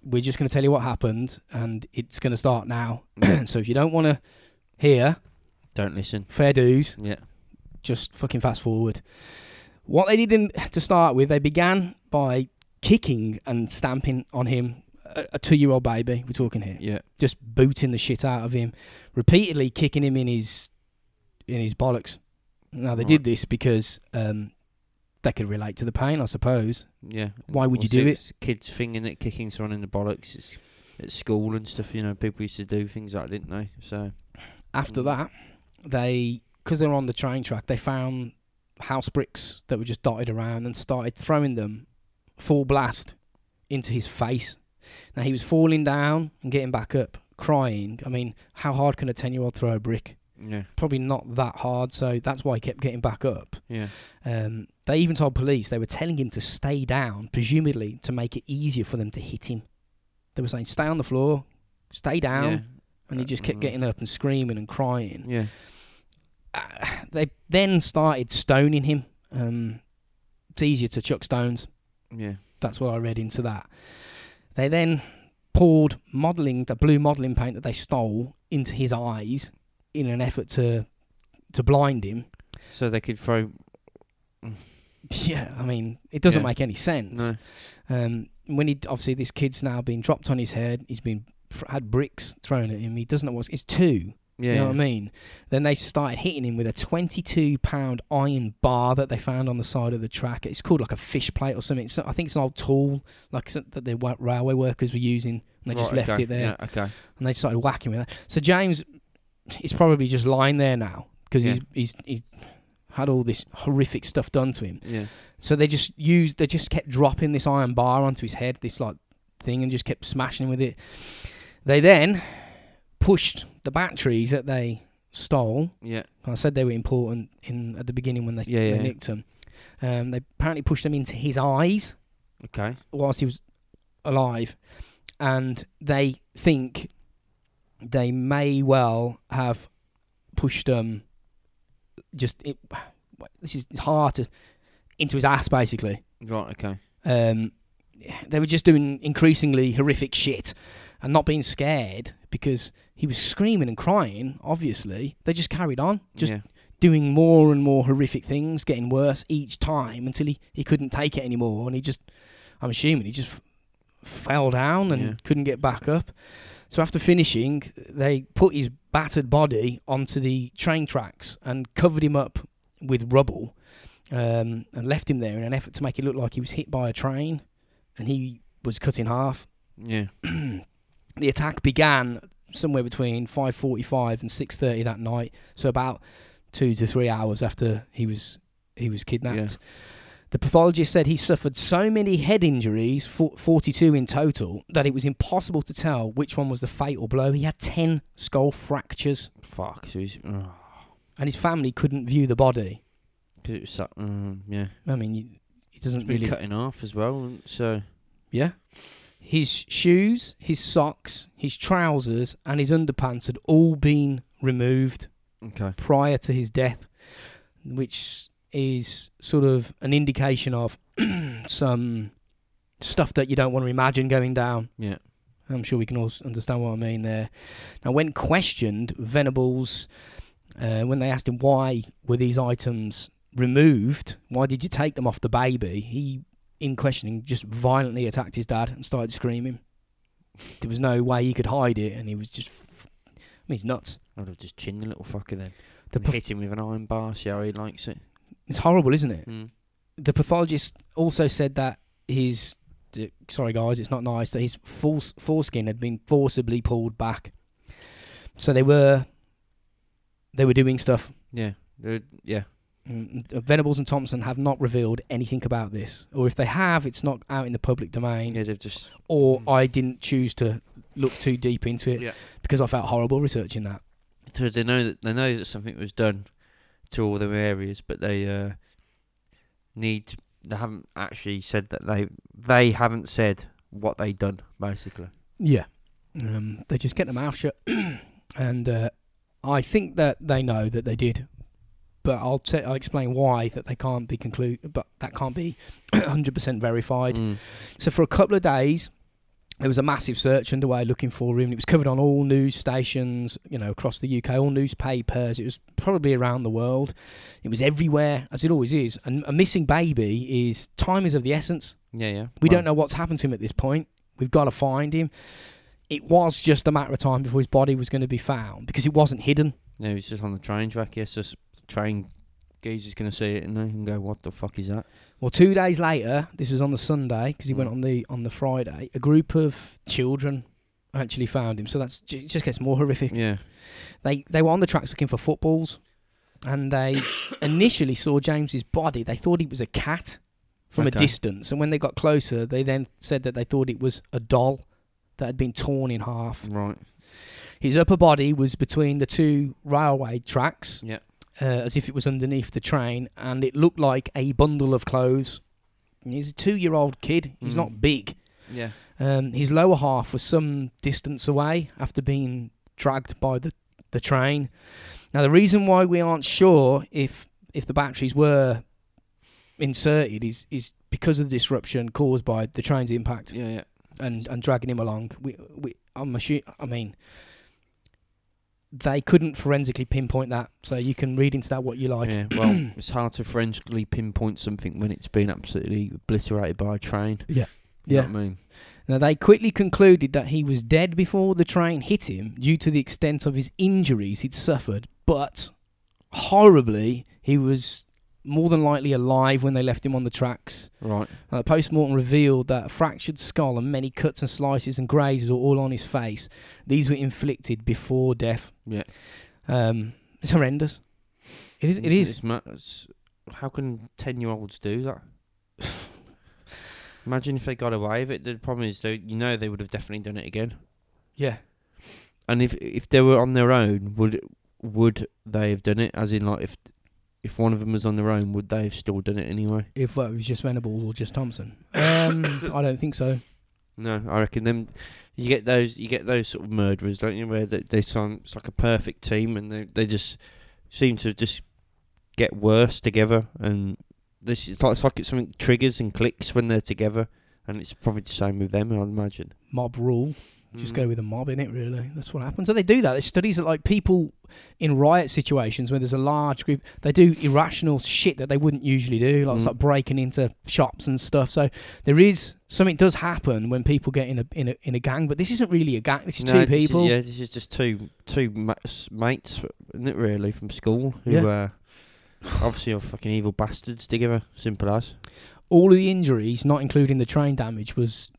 we're just going to tell you what happened, and it's going to start now. so if you don't want to hear, Don't listen. fair dues Yeah, just fucking fast forward. What they did in, to start with, they began by kicking and stamping on him, a, a two-year-old baby. We're talking here, yeah, just booting the shit out of him, repeatedly kicking him in his in his bollocks. Now they Right. did this because um, they could relate to the pain, I suppose. yeah. Why would you do it? Kids thinging it, kicking someone in the bollocks. It's, at school and stuff, you know, people used to do things like that, didn't they? So, After Mm. that, they because they're on the train track, they found house bricks that were just dotted around and started throwing them full blast into his face. Now he was falling down and getting back up, crying. I mean, how hard can a ten-year-old throw a brick? yeah, Probably not that hard. So that's why he kept getting back up. yeah. Um, they even told police they were telling him to stay down, presumably to make it easier for them to hit him. They were saying, "Stay on the floor, stay down," yeah. and he just kept Mm. getting up and screaming and crying Yeah, uh, they then started stoning him. Um, it's easier to chuck stones. yeah. That's what I read into that. They then poured modelling, the blue modelling paint that they stole, into his eyes in an effort to to blind him. So they could throw. Yeah, I mean, it doesn't Yeah. make any sense. No. Um, when he obviously this kid's now been dropped on his head, he's been fr- had bricks thrown at him. He doesn't know what's. It's two. Yeah. You know what I mean? Then they started hitting him with a 22 pound iron bar that they found on the side of the track. It's called like a fish plate or something. It's, I think it's an old tool like that the railway workers were using, and they just Right, left okay. it there. Yeah, okay. And they started whacking with that. So James is probably just lying there now because Yeah. he's he's he's had all this horrific stuff done to him. Yeah. So they just used, they just kept dropping this iron bar onto his head, this like thing, and just kept smashing him with it. They then pushed the batteries that they stole. Yeah. I said they were important in at the beginning when they, Yeah, they yeah, yeah. nicked them. Um, they apparently pushed them into his eyes Okay. whilst he was alive, and they think they may well have pushed um just it, this is hard to into his ass basically. Right. Okay. Um, they were just doing increasingly horrific shit and not being scared because he was screaming and crying. Obviously, they just carried on, just yeah. doing more and more horrific things, getting worse each time until he, he couldn't take it anymore. And he just, I'm assuming, he just f- fell down and Yeah. couldn't get back up. So after finishing, they put his battered body onto the train tracks and covered him up with rubble um, and left him there in an effort to make it look like he was hit by a train and he was cut in half. Yeah. the attack began somewhere between 5:45 and 6:30 that night, so about 2 to 3 hours after he was he was kidnapped. Yeah. The pathologist said he suffered so many head injuries, 42 in total, that it was impossible to tell which one was the fatal blow. He had 10 skull fractures, Fuck. So. Oh, and his family couldn't view the body. 'cause it was so, um, yeah. I mean, he doesn't really cut in half as well. So. Yeah. His shoes, his socks, his trousers, and his underpants had all been removed Okay. prior to his death, which is sort of an indication of some stuff that you don't want to imagine going down. Yeah. I'm sure we can all understand what I mean there. Now, when questioned, Venables, uh, when they asked him why were these items removed, why did you take them off the baby, he, in questioning, just violently attacked his dad and started screaming. There was no way he could hide it, and he was just. I mean, he's nuts. I'd have just chinned the little fucker then. The and hit him with an iron bar. See how he likes it. it's horrible, isn't it? Mm. the pathologist also said that his d- sorry guys, it's not nice that his full foreskin had been forcibly pulled back. So they were they were doing stuff. Yeah. Uh, yeah. Mm, uh, Venables and Thompson have not revealed anything about this, or if they have, it's not out in the public domain. Yeah, they've just. Or Mm. I didn't choose to look too deep into it Yeah. because I felt horrible researching that. So they know that they know that something was done to all them areas, but they uh, need. They haven't actually said that they they haven't said what they done basically. Yeah. Um, they just get their mouth shut. and uh, I think that they know that they did. But I'll t- I'll explain why that they can't be conclude, but that can't be 100% verified. Mm. So for a couple of days, there was a massive search underway looking for him. It was covered on all news stations, you know, across the UK, all newspapers. It was probably around the world. It was everywhere, as it always is. And a missing baby is time is of the essence. Yeah, yeah. We don't know what's happened to him at this point. We've got to find him. It was just a matter of time before his body was going to be found because it wasn't hidden. No, he was just on the train track. Yes, just train geezer's gonna see it and they can go, "What the fuck is that?" Well, two days later, this was on the Sunday because he went Mm. on the on the Friday. A group of children actually found him. So that's j- just gets more horrific. Yeah. They they were on the tracks looking for footballs, and they initially saw James's body. They thought it was a cat from Okay. a distance, and when they got closer, they then said that they thought it was a doll that had been torn in half. Right. His upper body was between the two railway tracks, Yeah. Uh, as if it was underneath the train, and it looked like a bundle of clothes. And He's a two-year-old kid. He's Mm. not big. Yeah. Um, his lower half was some distance away after being dragged by the, the train. Now, the reason why we aren't sure if if the batteries were inserted is is because of the disruption caused by the train's impact Yeah. Yeah. and, and dragging him along. We, we I'm assu- I mean, they couldn't forensically pinpoint that, so you can read into that what you like. yeah. Well, it's hard to forensically pinpoint something when it's been absolutely obliterated by a train. Yeah. You Yeah. I mean? Now, they quickly concluded that he was dead before the train hit him due to the extent of his injuries he'd suffered, but horribly, he was more than likely alive when they left him on the tracks. Right. Now, the post mortem revealed that a fractured skull and many cuts and slices and grazes were all on his face. These were inflicted before death. Yeah. Um, it's horrendous. It is. It It's- is. It's, ma- it's, how can ten-year-olds do that? Imagine if they got away with it. The problem is, though, you know, they would have definitely done it again. Yeah. And if if they were on their own, would would they have done it? As in, like, if if one of them was on their own, would they have still done it anyway? If it was just Venables or just Thompson, um, I don't think so. No, I reckon them. You get those. You get those sort of murderers, don't you? Where they they sound it's like a perfect team, and they they just seem to just get worse together. And this it's like it's like it's something triggers and clicks when they're together, and it's probably the same with them. I'd imagine. Mob rule. Just Mm. go with a mob in it, really. That's what happens. So they do that. There's studies that like people in riot situations where there's a large group, they do irrational shit that they wouldn't usually do, like Mm. start breaking into shops and stuff. So there is something does happen when people get in a in a in a gang, but this isn't really a gang. This is No, two this is- people. yeah, this is just two two mates, isn't it? Really, from school who Yeah. uh, obviously are fucking evil bastards together. Simple as. All of the injuries, not including the train damage, was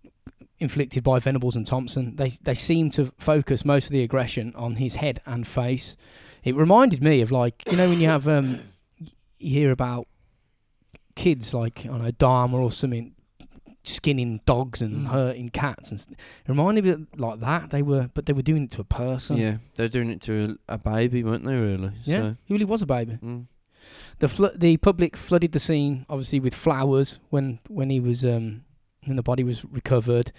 inflicted by Venables and Thompson. They they seem to focus most of the aggression on his head and face. It reminded me of like you know when you have um you hear about kids like I don't know Dahmer or something skinning dogs and Mm. hurting cats and st- it reminded me of like that they were but they were doing it to a person. yeah, they're doing it to a, a baby, weren't they? Really? Yeah, So, he really was a baby. mm. The flo- the public flooded the scene, obviously with flowers when when he was um when the body was recovered.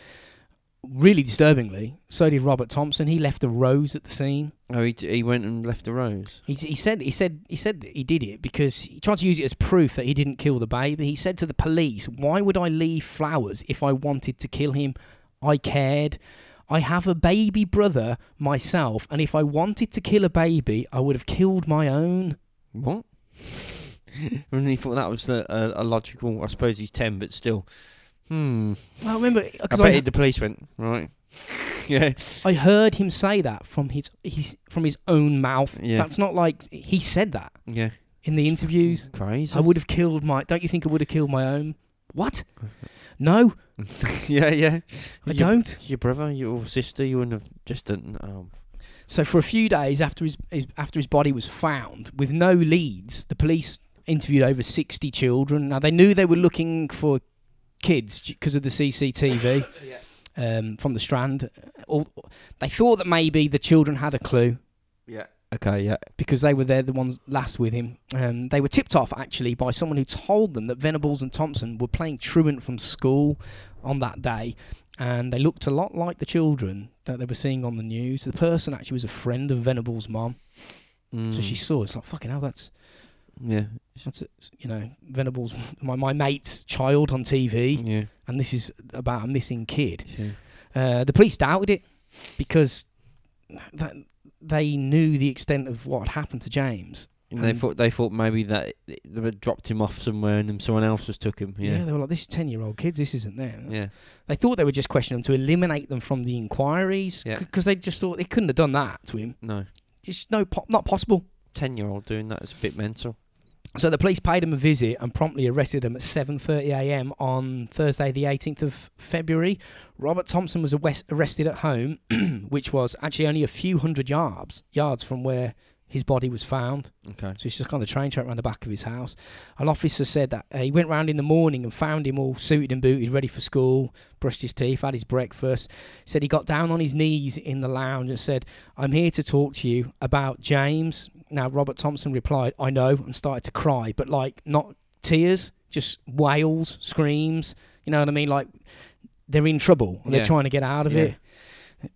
Really disturbingly, so did Robert Thompson. He left a rose at the scene. Oh, he t- he went and left a rose. He, he said he said he said that he did it because he tried to use it as proof that he didn't kill the baby. He said to the police, "Why would I leave flowers if I wanted to kill him? I cared. I have a baby brother myself, and if I wanted to kill a baby, I would have killed my own." What? and he thought that was a, a, a logical. I suppose he's ten, but still. Hmm. I remember I because bet I, the police went right. yeah. I heard him say that from his his from his own mouth. Yeah. That's not like he said that. Yeah. in the interviews. Crazy. I would have killed my. Don't you think I would have killed my own? What? No, yeah, yeah. I Your- don't. Your brother, your sister, you wouldn't have just done. Um, So for a few days after his, his after his body was found, with no leads, the police interviewed over sixty children. Now they knew they were looking for kids because of the CCTV um, from the Strand. All, they thought that maybe the children had a clue yeah. Okay. Yeah. because they were there, the ones last with him. Um, they were tipped off actually by someone who told them that Venables and Thompson were playing truant from school on that day, and they looked a lot like the children that they were seeing on the news. The person actually was a friend of Venables' mom, so she Mm, saw it's like fucking hell. That's Yeah. that's you know Venables, my my mate's child on TV, Yeah. and this is about a missing kid. yeah. Uh, the police doubted it because that they knew the extent of what had happened to James. And they Um, thought they thought maybe that they had dropped him off somewhere and then someone else just took him. Yeah. Yeah. they were like, this is 10 year old kids, this isn't them. Yeah. They thought they would just question him to eliminate them from the inquiries Yeah. because they just thought they couldn't have done that to him. No. Just no, po- not possible. Ten year old doing that is a bit mental. So the police paid him a visit and promptly arrested him at 7:30 a.m. on Thursday, the 18th of February. Robert Thompson was arrested at home, which was actually only a few hundred yards yards from where his body was found. Okay. So he's just on the train track around the back of his house. An officer said that uh, he went round in the morning and found him all suited and booted, ready for school, brushed his teeth, had his breakfast. Said he got down on his knees in the lounge and said, I'm here to talk to you about James. Now, Robert Thompson replied, I know, and started to cry, but like not tears, just wails, screams. You know what I mean? Like they're in trouble and Yeah. they're trying to get out of Yeah. it.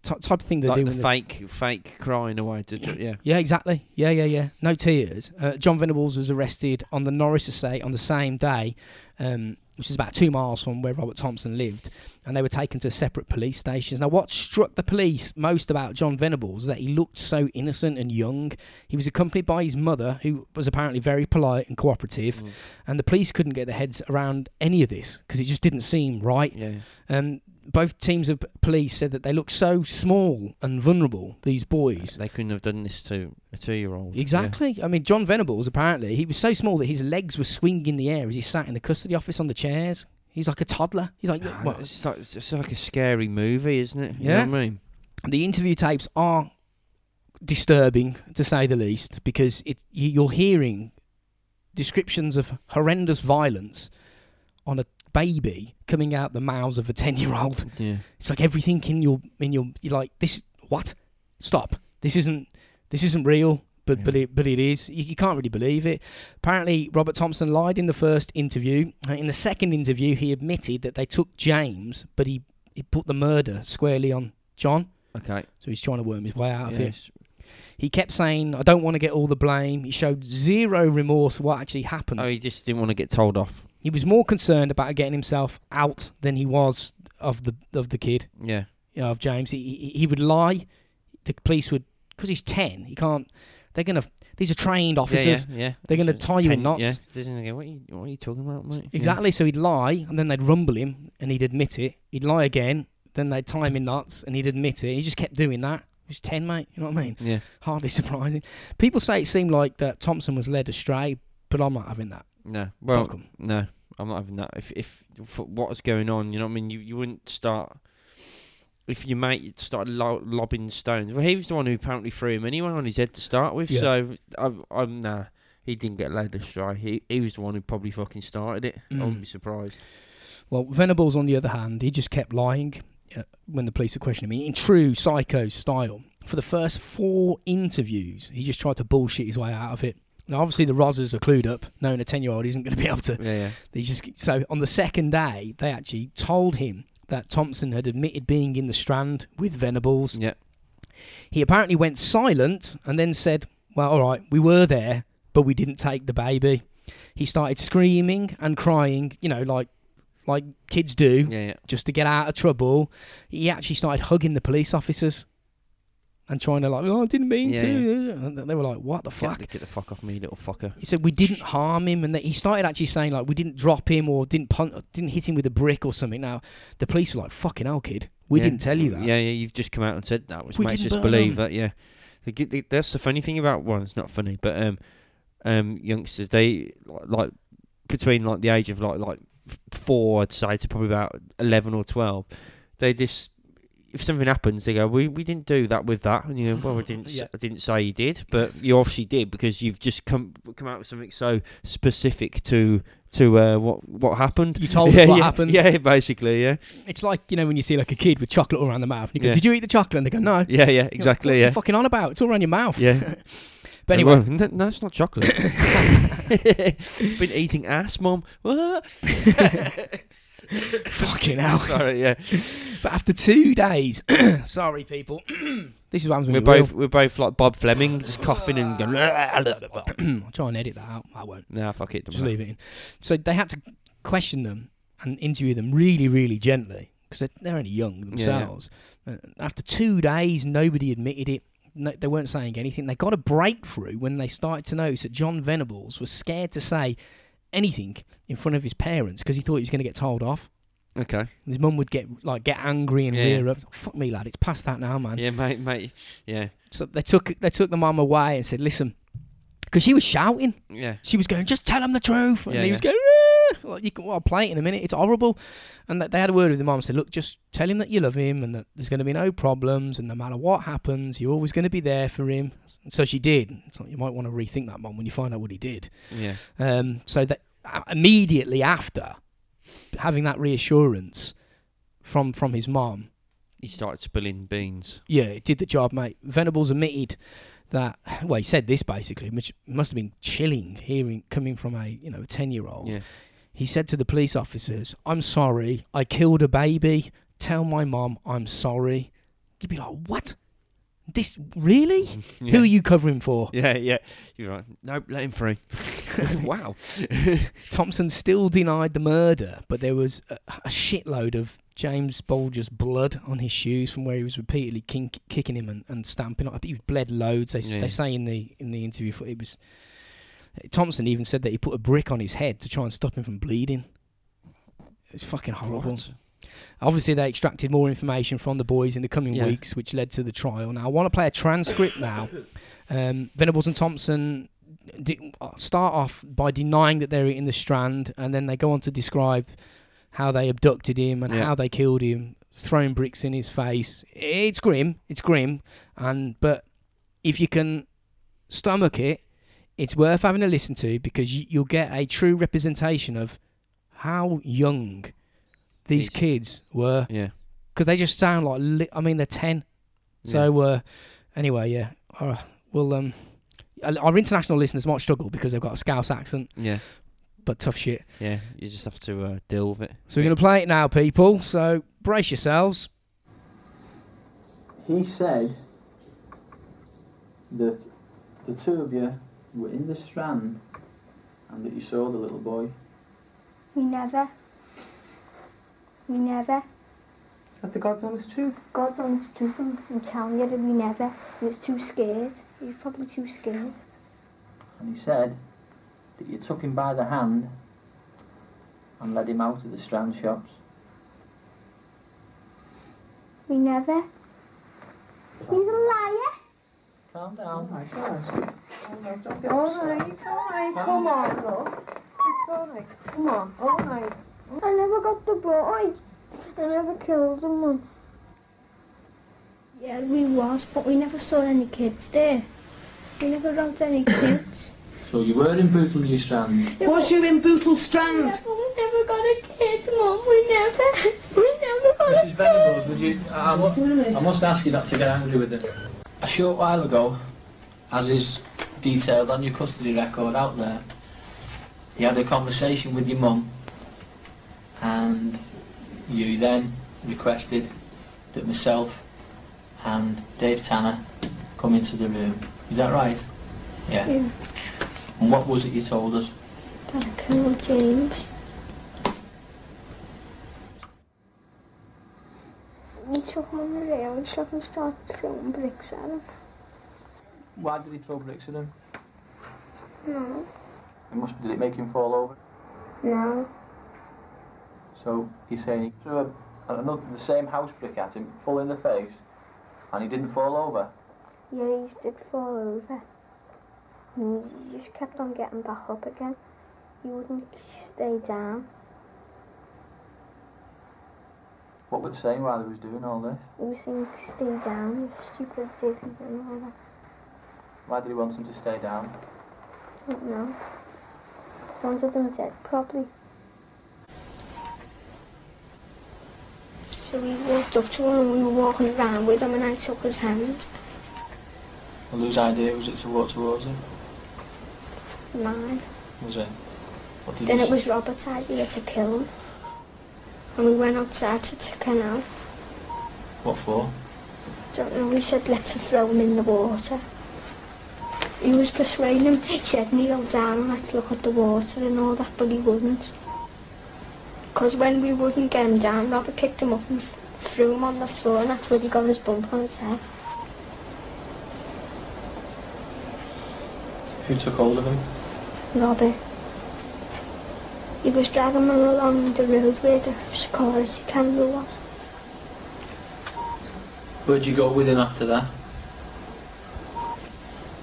T- type of thing they like do. the when they- fake, fake crying away to ju- yeah. yeah, exactly. Yeah, yeah, yeah. No tears. Uh, John Venables was arrested on the Norris estate on the same day, um, which is about two miles from where Robert Thompson lived, and they were taken to separate police stations. Now, what struck the police most about John Venables is that he looked so innocent and young. He was accompanied by his mother, who was apparently very polite and cooperative, Mm. and the police couldn't get their heads around any of this because it just didn't seem right. Yeah. Um, both teams of police said that they looked so small and vulnerable, these boys. They couldn't have done this to a two year old. Exactly. I mean, John Venables apparently he was so small that his legs were swinging in the air as he sat in the custody office on the chairs. He's like a toddler. He's like, Yeah. what? It's, like, it's like a scary movie, isn't it? You Yeah. know what I mean? The interview tapes are disturbing to say the least because it you're hearing descriptions of horrendous violence on a baby coming out the mouths of a ten year old. Yeah. It's like everything in your in your you're like this. What? Stop. This isn't this isn't real. But Yeah. but it but it is. You, you can't really believe it. Apparently, Robert Thompson lied in the first interview. Uh, In the second interview, he admitted that they took James, but he he put the murder squarely on John. Okay. So he's trying to worm his way out of it. Yes. He kept saying, "I don't want to get all the blame." He showed zero remorse for what actually happened. Oh, he just didn't want to get told off. He was more concerned about getting himself out than he was of the of the kid. Yeah. you know, of James. He, he he would lie. The police would because he's ten. He can't. They're gonna. These are trained officers. Yeah, yeah. yeah. They're gonna tie you in knots. Yeah. They're gonna go, what, are you, what are you talking about, mate? Yeah. Exactly. So he'd lie, and then they'd rumble him, and he'd admit it. He'd lie again, then they'd tie him in knots, and he'd admit it. He just kept doing that. He was ten, mate. You know what I mean? Yeah. Hardly surprising. People say it seemed like that Thompson was led astray, but I'm not having that. No. Well, no. I'm not having that. If if what going on, you know what I mean. You you wouldn't start. If your mate started lo- lobbing stones, well, he was the one who apparently threw him anyway on his head to start with. Yeah. So I'm, I'm nah, he didn't get led astray. He he was the one who probably fucking started it. I Mm. wouldn't be surprised. Well, Venables, on the other hand, he just kept lying uh, when the police were questioning him in true psycho style. For the first four interviews, he just tried to bullshit his way out of it. Now, obviously, the Rozzers are clued up, knowing a 10 year old isn't going to be able to. Yeah, yeah. They just So, on the second day, they actually told him that Thompson had admitted being in the Strand with Venables. Yeah. He apparently went silent and then said, Well, all right, we were there, but we didn't take the baby. He started screaming and crying, you know, like like kids do, Yeah, yeah. just to get out of trouble. He actually started hugging the police officers and trying to like, oh, I didn't mean Yeah, to. And they were like, what the Get, fuck? the, get the fuck off me, little fucker. He said we didn't harm him, and that he started actually saying like we didn't drop him or didn't punt, didn't hit him with a brick or something. Now the police were like, "Fucking hell, kid, we Yeah. didn't tell you that." Yeah, yeah. You've just come out and said that, which We makes us believe them. that. Yeah. The, g- the, that's the funny thing about well, it's not funny, but um, um, youngsters. They like, like between like the age of like like four, I'd say, to probably about eleven or twelve. They just if something happens, they go, "We we didn't do that with that," and you go, "Well, I didn't. Yeah. I didn't say you did, but you obviously did because you've just come come out with something so specific to to uh, what what happened." You told us yeah, what yeah, happened. Yeah, basically, yeah, It's like you know when you see like a kid with chocolate all around the mouth. And you go, Yeah. "Did you eat the chocolate?" And they go, "No." yeah, yeah, exactly, are yeah, you fucking on about? It's all around your mouth. yeah. But anyway, Well, no, no, it's not chocolate. Been eating ass, mom. What? fucking hell. Sorry, yeah. But after two days, sorry people, this is what happens We're both we're both like Bob Fleming, just coughing and going. I'll try and edit that out. I won't. nah, fuck it. Just leave it in. So they had to question them and interview them really, really gently because they're, they're only young yeah. themselves. Uh, after two days, nobody admitted it. No, they weren't saying anything. They got a breakthrough when they started to notice that John Venables was scared to say anything in front of his parents because he thought he was going to get told off. Okay. And his mum would get like get angry and Yeah. rear up. Fuck me, lad. It's past that now, man. Yeah, mate, mate. Yeah, So they took they took the mum away and said, "Listen," because she was shouting. yeah, She was going, "Just tell him the truth," and Yeah, he was going, "Ah." Well, you can, well, I'll play it in a minute. It's horrible. And that they had a word with the mum and said, "Look, just tell him that you love him and that there's going to be no problems, and no matter what happens, you're always going to be there for him." So she did. So you might want to rethink that, mum, when you find out what he did. yeah. Um, so that uh, immediately after having that reassurance from from his mum, He started spilling beans. yeah, it did the job, mate. Venables admitted that. Well, he said this basically, which must have been chilling hearing coming from a you know a ten year old. Yeah, He said to the police officers, "I'm sorry, I killed a baby. Tell my mom I'm sorry." You'd be like, "What? This really? yeah. Who are you covering for?" Yeah, yeah. You're right. Nope, let him free. wow. Thompson still denied the murder, but there was a, a shitload of James Bulger's blood on his shoes from where he was repeatedly kink, kicking him and, and stamping. I think he bled loads. They, Yeah. they say in the in the interview for it was. Thompson even said that he put a brick on his head to try and stop him from bleeding. It's fucking horrible. What? Obviously, they extracted more information from the boys in the coming Yeah. weeks, which led to the trial. Now, I want to play a transcript now. Um, Venables and Thompson di- uh, start off by denying that they're in the Strand, and then they go on to describe how they abducted him and Yeah. how they killed him, throwing bricks in his face. It's grim. It's grim, and but if you can stomach it, it's worth having a listen to because you, you'll get a true representation of how young these These- kids were Yeah. because they just sound like li- I mean they're ten. So uh, anyway, yeah, uh, well, um, our our international listeners might struggle because they've got a Scouse accent, yeah, but tough shit. yeah. You just have to uh, deal with it. So we're gonna play it now, people. So brace yourselves. He said that the two of you were in the strand and that you saw the little boy. We never. We never. Is that the God's honest truth? God's honest truth, I'm, I'm telling you that we never. He was too scared. He was probably too scared. And he said that you took him by the hand and led him out of the strand shops. We never. He's a liar. Calm down. Oh my gosh! Oh, nice! it's all right. Come on, look. It's all right. Come on, all right. I never got the boy. I never killed him. Mum. Yeah, we was, but we never saw any kids there. We never got any kids. So you were in Bootle Strand. Was you in Bootle Yeah, Strand? but we never got a kid, Mum. We never. We never got a kid. Mrs. Venables, would you? I, mu- I must ask you not to get angry with it. A short while ago, as is detailed on your custody record out there, you had a conversation with your mum, and you then requested that myself and Dave Tanner come into the room. Is that right? Yeah. Yeah. And what was it you told us? That I killed James. He took him on the railroad truck and started throwing bricks at him. Why did he throw bricks at him? No. It must, did it make him fall over? No. So he's saying he threw a, another, the same house brick at him, full in the face, and he didn't fall over. Yeah, he did fall over. And he just kept on getting back up again. He wouldn't stay down. What would say while he was doing all this? He was saying, stay down, you stupid and that. Why did he want him to stay down? don't know. Wanted him dead, probably. So we walked up to him and we were walking around with him and I took his hand. Well, whose idea was it to walk towards him? Mine. Was it? What did Then it was Robert's idea to kill him. And we went outside to the canal. What for? Don't know, we said let's throw him in the water. He was persuading him, he said kneel down and let's look at the water and all that, but he wouldn't. Because when we wouldn't get him down, Robert picked him up and th- threw him on the floor and that's where he got his bump on his head. Who took hold of him? Robert. He was dragging him along the road where the security camera was. Where'd you go with him after that?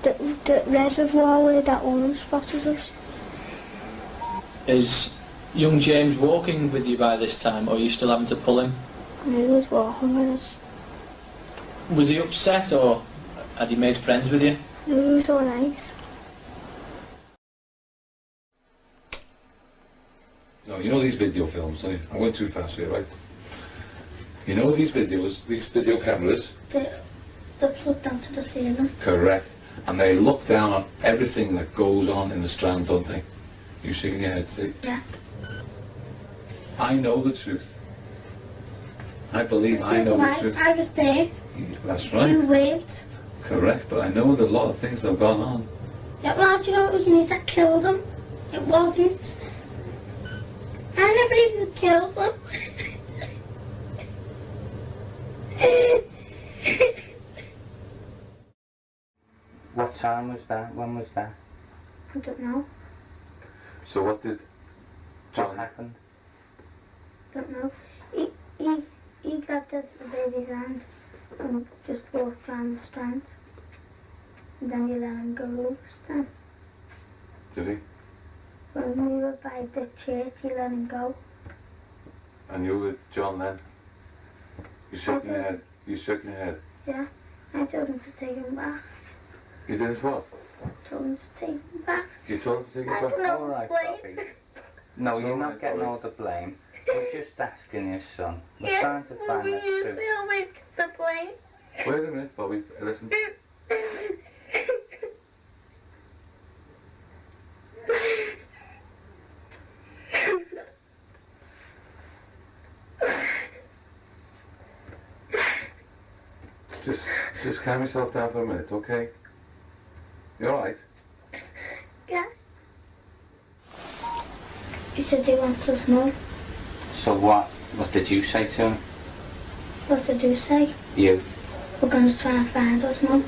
The, the reservoir where that orange spotted us. Is young James walking with you by this time, or are you still having to pull him? He was walking with us. Was he upset, or had he made friends with you? He was alright. No, you know these video films, don't you? I went too fast for you, right? You know these videos, these video cameras? They, they plugged to the ceiling. Correct. And they look down on everything that goes on in the Strand, don't they? You shaking your head, see? Yeah. I know the truth. I believe I know the truth. I was there. That's right. You waved. Correct, but I know that a lot of things that have gone on. Yeah, well, do you know it was me that killed him? It wasn't. I never even killed him. What time was that? When was that? I don't know. So what did John What happened? Don't know. He, he, he grabbed the the baby's hand and just walked around the strand. And then he let him go loose then. Did he? When we were by the church, he let him go. And you were with John then? You shaking your head. You shaking your head. Yeah. I told him to take him back. You did what? Told him to take him back. You told him to take I back? All right, Bobby. No, you're not getting all the blame. We're just asking your son. We're Yeah, trying to find we the truth. usually always get the blame. Wait a minute, Bobby. Listen. Just, just calm yourself down for a minute, okay? You alright? Yeah. He said he wants us more. So what? What did you say to him? What did you say? You. We're going to try and find us, Mum.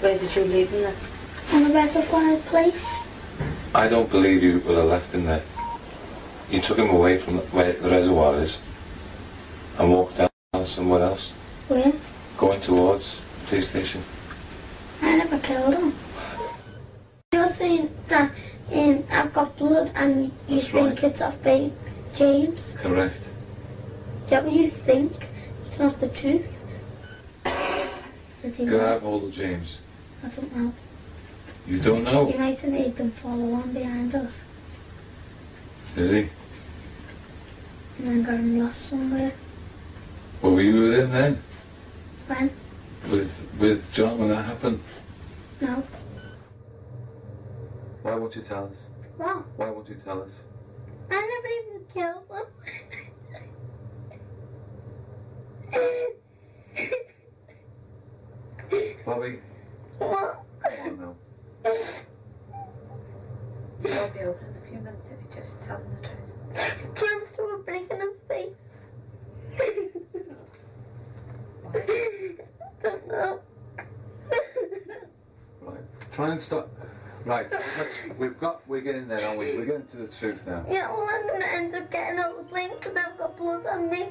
Where did you leave him then? On a reservoir place. I don't believe you would have left him there. You took him away from where the reservoir is and walked down somewhere else, Where? Going towards the police station. I never killed him. You're saying that um, I've got blood and you That's think right. it's off babe James. Correct. Yeah, but you think it's not the truth. Did he Grab hold of James. I don't know. You don't know, He might have made them follow on behind us did he? and then got him lost somewhere. Well, were you with him then? When? With with John when that happened? No. Why won't you tell us? What? Why won't you tell us? I never even killed him. Bobby, what? come on now. You'll be over in a few minutes if you just tell him the truth. Chance threw a brick in his face. don't know. Right. Try and stop. Right, we've got, we're getting there, aren't we? We're getting to the truth now. Yeah, well, I'm gonna end up getting out the blame because I've got blood on me.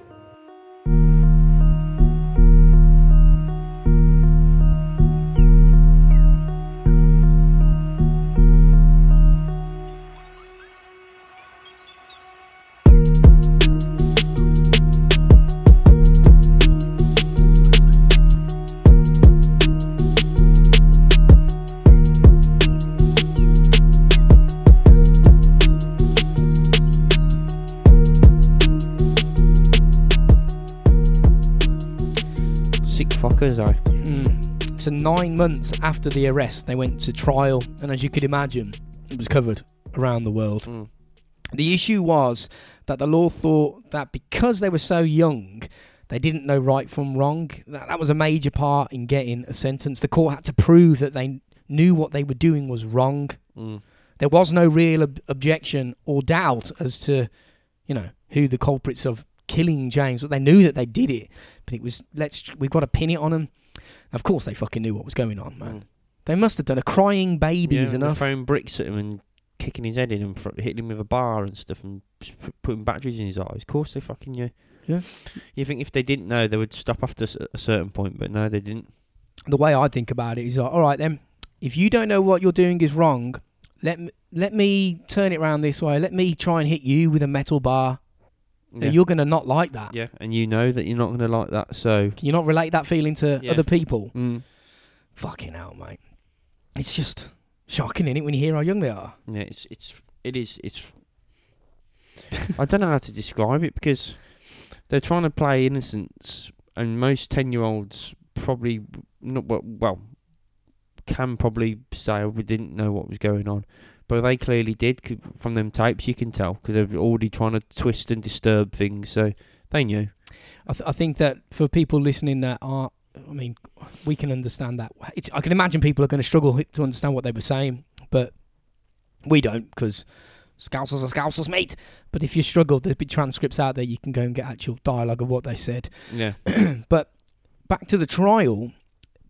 months after the arrest, they went to trial, and as you could imagine, it was covered around the world. Mm. The issue was that the law thought that because they were so young, they didn't know right from wrong. That, that was a major part in getting a sentence. The court had to prove that they knew what they were doing was wrong. Mm. There was no real ob- objection or doubt as to, you know, who the culprits of killing James. But they knew that they did it, but it was let's we've got to pin it on them. Of course, they fucking knew what was going on, man. Mm. They must have done a crying baby Yeah, is enough. throwing bricks at him and kicking his head in and fr- hitting him with a bar and stuff and putting batteries in his eyes. Of course, they fucking knew. Yeah. You think if they didn't know, they would stop after s- a certain point, but no, they didn't. the way I think about it is like, all right then, if you don't know what you're doing is wrong, let me, let me turn it around this way. Let me try and hit you with a metal bar. Yeah. You're gonna not like that. yeah, and you know that you're not going to like that, so. Can you not relate that feeling to Yeah. other people? Mm. Fucking hell, mate. It's just shocking, is it, when you hear how young they are? Yeah, it's it's it is it's. I don't know how to describe it because they're trying to play innocence, and most ten-year-olds probably not well, well can probably say "Oh, we didn't know what was going on, but they clearly did from them tapes. You can tell because they're already trying to twist and disturb things, so they knew. I, th- I think that for people listening that are, I mean, we can understand that. It's, I can imagine people are going to struggle to understand what they were saying, but we don't because scousers are scousers, mate. But if you struggle, there'll be transcripts out there. You can go and get actual dialogue of what they said. Yeah, but back to the trial,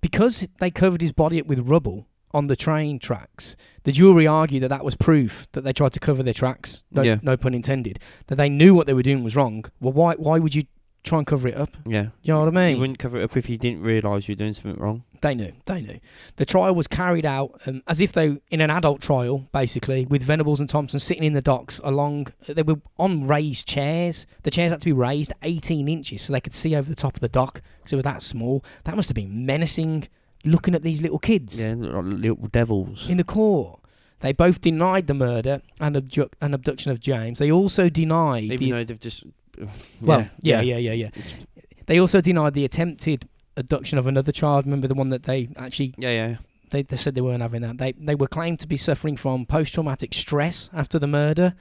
because they covered his body up with rubble on the train tracks, the jury argued that that was proof that they tried to cover their tracks. No, Yeah. no pun intended. That they knew what they were doing was wrong. Well, why? Why would you try and cover it up? yeah. You know what I mean? You wouldn't cover it up if you didn't realise you're doing something wrong. They knew. They knew. The trial was carried out um, as if they in an adult trial, basically, with Venables and Thompson sitting in the docks along. They were on raised chairs. The chairs had to be raised 18 inches so they could see over the top of the dock because it was that small. That must have been menacing. Looking at these little kids Yeah, little devils. in the court. They both denied the murder and, abju- and abduction of James. They also denied Even the though they've just. well, yeah, yeah, yeah, yeah. They also denied the attempted abduction of another child. Remember the one that they actually Yeah, yeah. they, they said they weren't having that. They they were claimed to be suffering from post traumatic stress after the murder.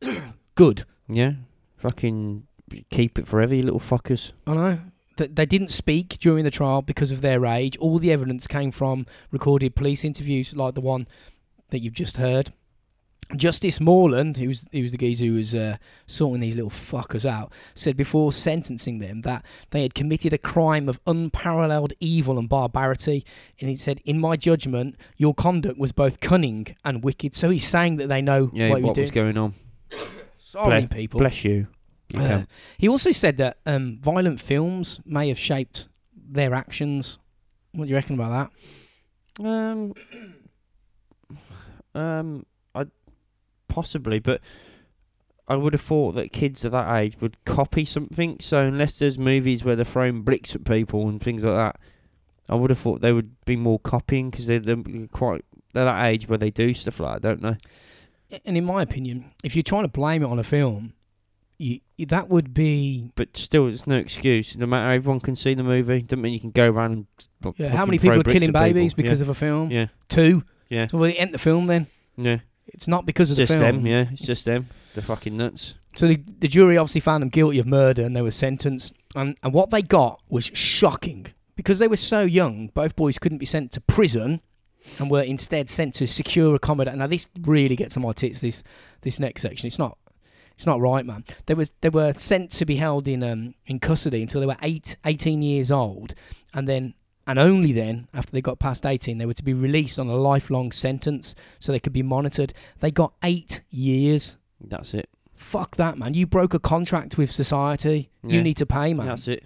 Good. Yeah. Fucking keep it forever, you little fuckers. I know. Th- They didn't speak during the trial because of their age. All the evidence came from recorded police interviews, like the one that you've just heard. Justice Morland, who was, who was the geezer who was uh, sorting these little fuckers out, said before sentencing them that they had committed a crime of unparalleled evil and barbarity. And he said, In my judgment, your conduct was both cunning and wicked. So he's saying that they know Yeah, what what, was was going on. Sorry, people. Bless you. You Uh, he also said that um, violent films may have shaped their actions. What do you reckon about that? Um, um, I possibly, but I would have thought that kids of that age would copy something. So unless there's movies where they're throwing bricks at people and things like that, I would have thought they would be more copying because they're, they're quite they're that age where they do stuff like that, don't they? And in my opinion, if you're trying to blame it on a film, you, that would be. But still, it's no excuse. No matter everyone can see the movie, doesn't mean you can go around and Yeah, how many people are killing at people. babies because of a film? yeah, Two. yeah, So well, end the film then. yeah, yeah. It's not because It's of the just film. them. Yeah, it's just them. They're fucking nuts. So the, the jury obviously found them guilty of murder and they were sentenced. And, and what they got was shocking. Because they were so young, both boys couldn't be sent to prison and were instead sent to secure accommodation. Now this really gets on my tits, this this next section. It's not it's not right, man. They was they were sent to be held in um in custody until they were eight, 18 years old and then and only then, after they got past 18, they were to be released on a lifelong sentence so they could be monitored. They got eight years. That's it. Fuck that, man. You broke a contract with society. You need to pay, man. That's it.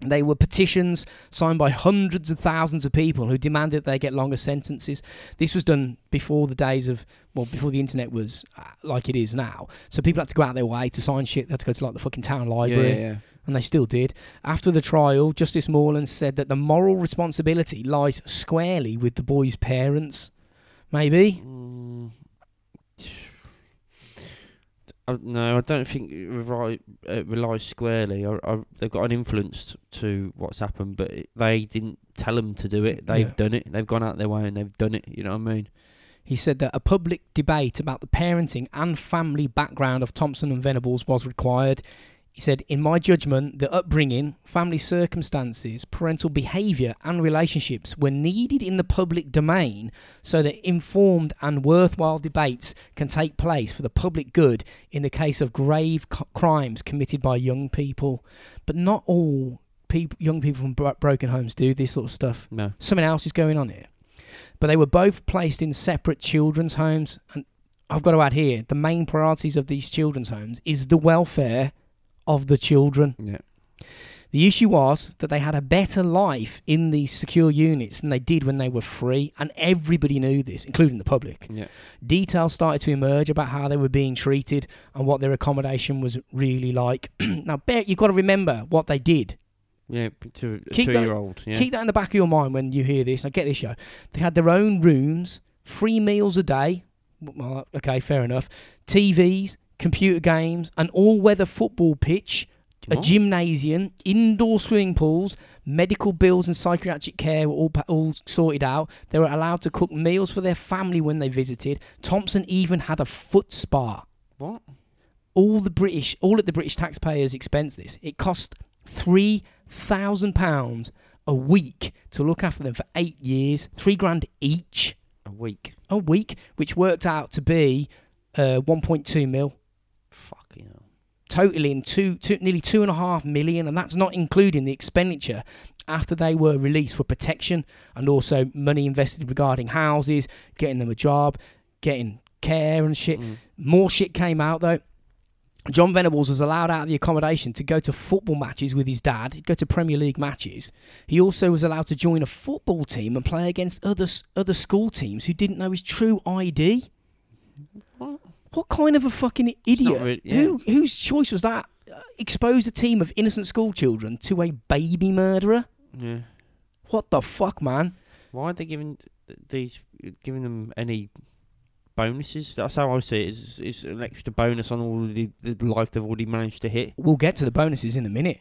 They were petitions signed by hundreds of thousands of people who demanded they get longer sentences. This was done before the days of, well, before the internet was uh, like it is now. So people had to go out their way to sign shit. They had to go to like the fucking town library, yeah, yeah. and they still did. After the trial, Justice Morland said that the moral responsibility lies squarely with the boy's parents. Maybe. Mm. I, no, I don't think it rely, uh, relies squarely. I, I, they've got an influence t- to what's happened, but it, they didn't tell them to do it. They've Yeah. done it. They've gone out their way and they've done it. You know what I mean? He said that a public debate about the parenting and family background of Thompson and Venables was required. He said, In my judgment, the upbringing, family circumstances, parental behaviour, and relationships were needed in the public domain so that informed and worthwhile debates can take place for the public good in the case of grave c- crimes committed by young people. But not all peop young people from bro- broken homes do this sort of stuff No. something else is going on here. But they were both placed in separate children's homes. And I've got to add here the main priorities of these children's homes is the welfare of the children. Yeah. The issue was that they had a better life in these secure units than they did when they were free, and everybody knew this, including the public. Yeah. Details started to emerge about how they were being treated and what their accommodation was really like. now, bear, you've got to remember what they did. Yeah. To a Keep that- two-year-old. Yeah. Keep that in the back of your mind when you hear this. I get this show. They had their own rooms, free meals a day. Well, okay, fair enough. TVs, computer games, an all-weather football pitch, a gymnasium, indoor swimming pools, medical bills and psychiatric care were all pa- all sorted out. They were allowed to cook meals for their family when they visited. Thompson even had a foot spa. What? All the British, all at the British taxpayers' expense. This it cost three thousand pounds a week to look after them for eight years, three grand each A week. a week, which worked out to be uh, 1.2 mil, Fucking hell. Totaling two, two, nearly two and a half million, and that's not including the expenditure after they were released for protection and also money invested regarding houses, getting them a job, getting care and shit. Mm. More shit came out though. John Venables was allowed out of the accommodation to go to football matches with his dad. He'd go to Premier League matches. He also was allowed to join a football team and play against other other school teams who didn't know his true ID. What? What kind of a fucking idiot? really- yeah. Who whose choice was that? Expose a team of innocent school children to a baby murderer? Yeah. What the fuck, man? Why are they giving these giving them any bonuses? That's how I see it. It's, it's an extra bonus on all the, the life they've already managed to hit. We'll get to the bonuses in a minute.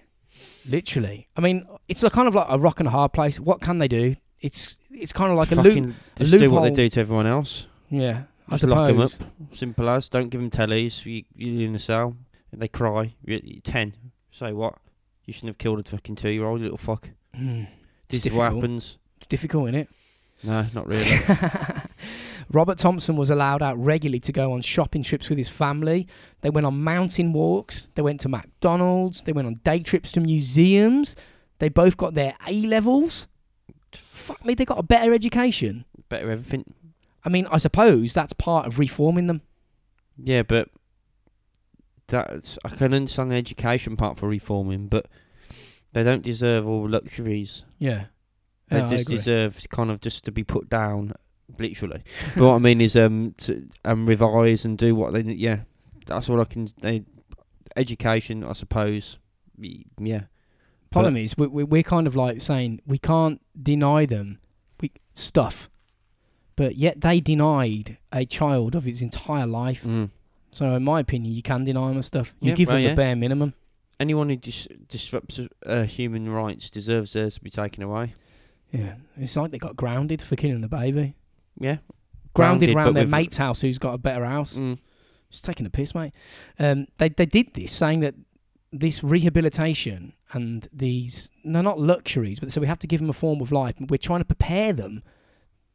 Literally, I mean, it's a kind of like a rock and a hard place. What can they do? It's it's kind of like a loop. Fucking just do what they do to everyone else. Yeah, I Just lock 'em up. Simple as. Don't give them tellies. You, you're in the cell. They cry, you're, you're ten. Say what? You shouldn't have killed a fucking two-year-old, you little fuck. Hmm. This It's is what difficult. happens. It's difficult, isn't it? No, not really. Robert Thompson was allowed out regularly to go on shopping trips with his family. They went on mountain walks. They went to McDonald's. They went on day trips to museums. They both got their A levels. Fuck me, they got a better education. Better everything. I mean, I suppose that's part of reforming them. Yeah, but that's I can understand the education part for reforming, but they don't deserve all luxuries. Yeah. They I just deserve kind of just to be put down, literally. but what I mean is um to um revise and do what they need. Yeah, that's all I can. They education, I suppose. Yeah, Problem is, we, we, we're kind of like saying we can't deny them we, stuff, but yet they denied a child of its entire life. mm. So, in my opinion, you can deny them stuff. You Yeah, give well, them yeah. the bare minimum. anyone who dis- disrupts uh, human rights deserves theirs to be taken away. Yeah, it's like they got grounded for killing the baby. Yeah, Grounded, Grounded, their with- mate's house who's got a better house. mm. Just taking a piss, mate. Um, they they did this, saying that this rehabilitation and these no not luxuries, but so we have to give them a form of life. We're trying to prepare them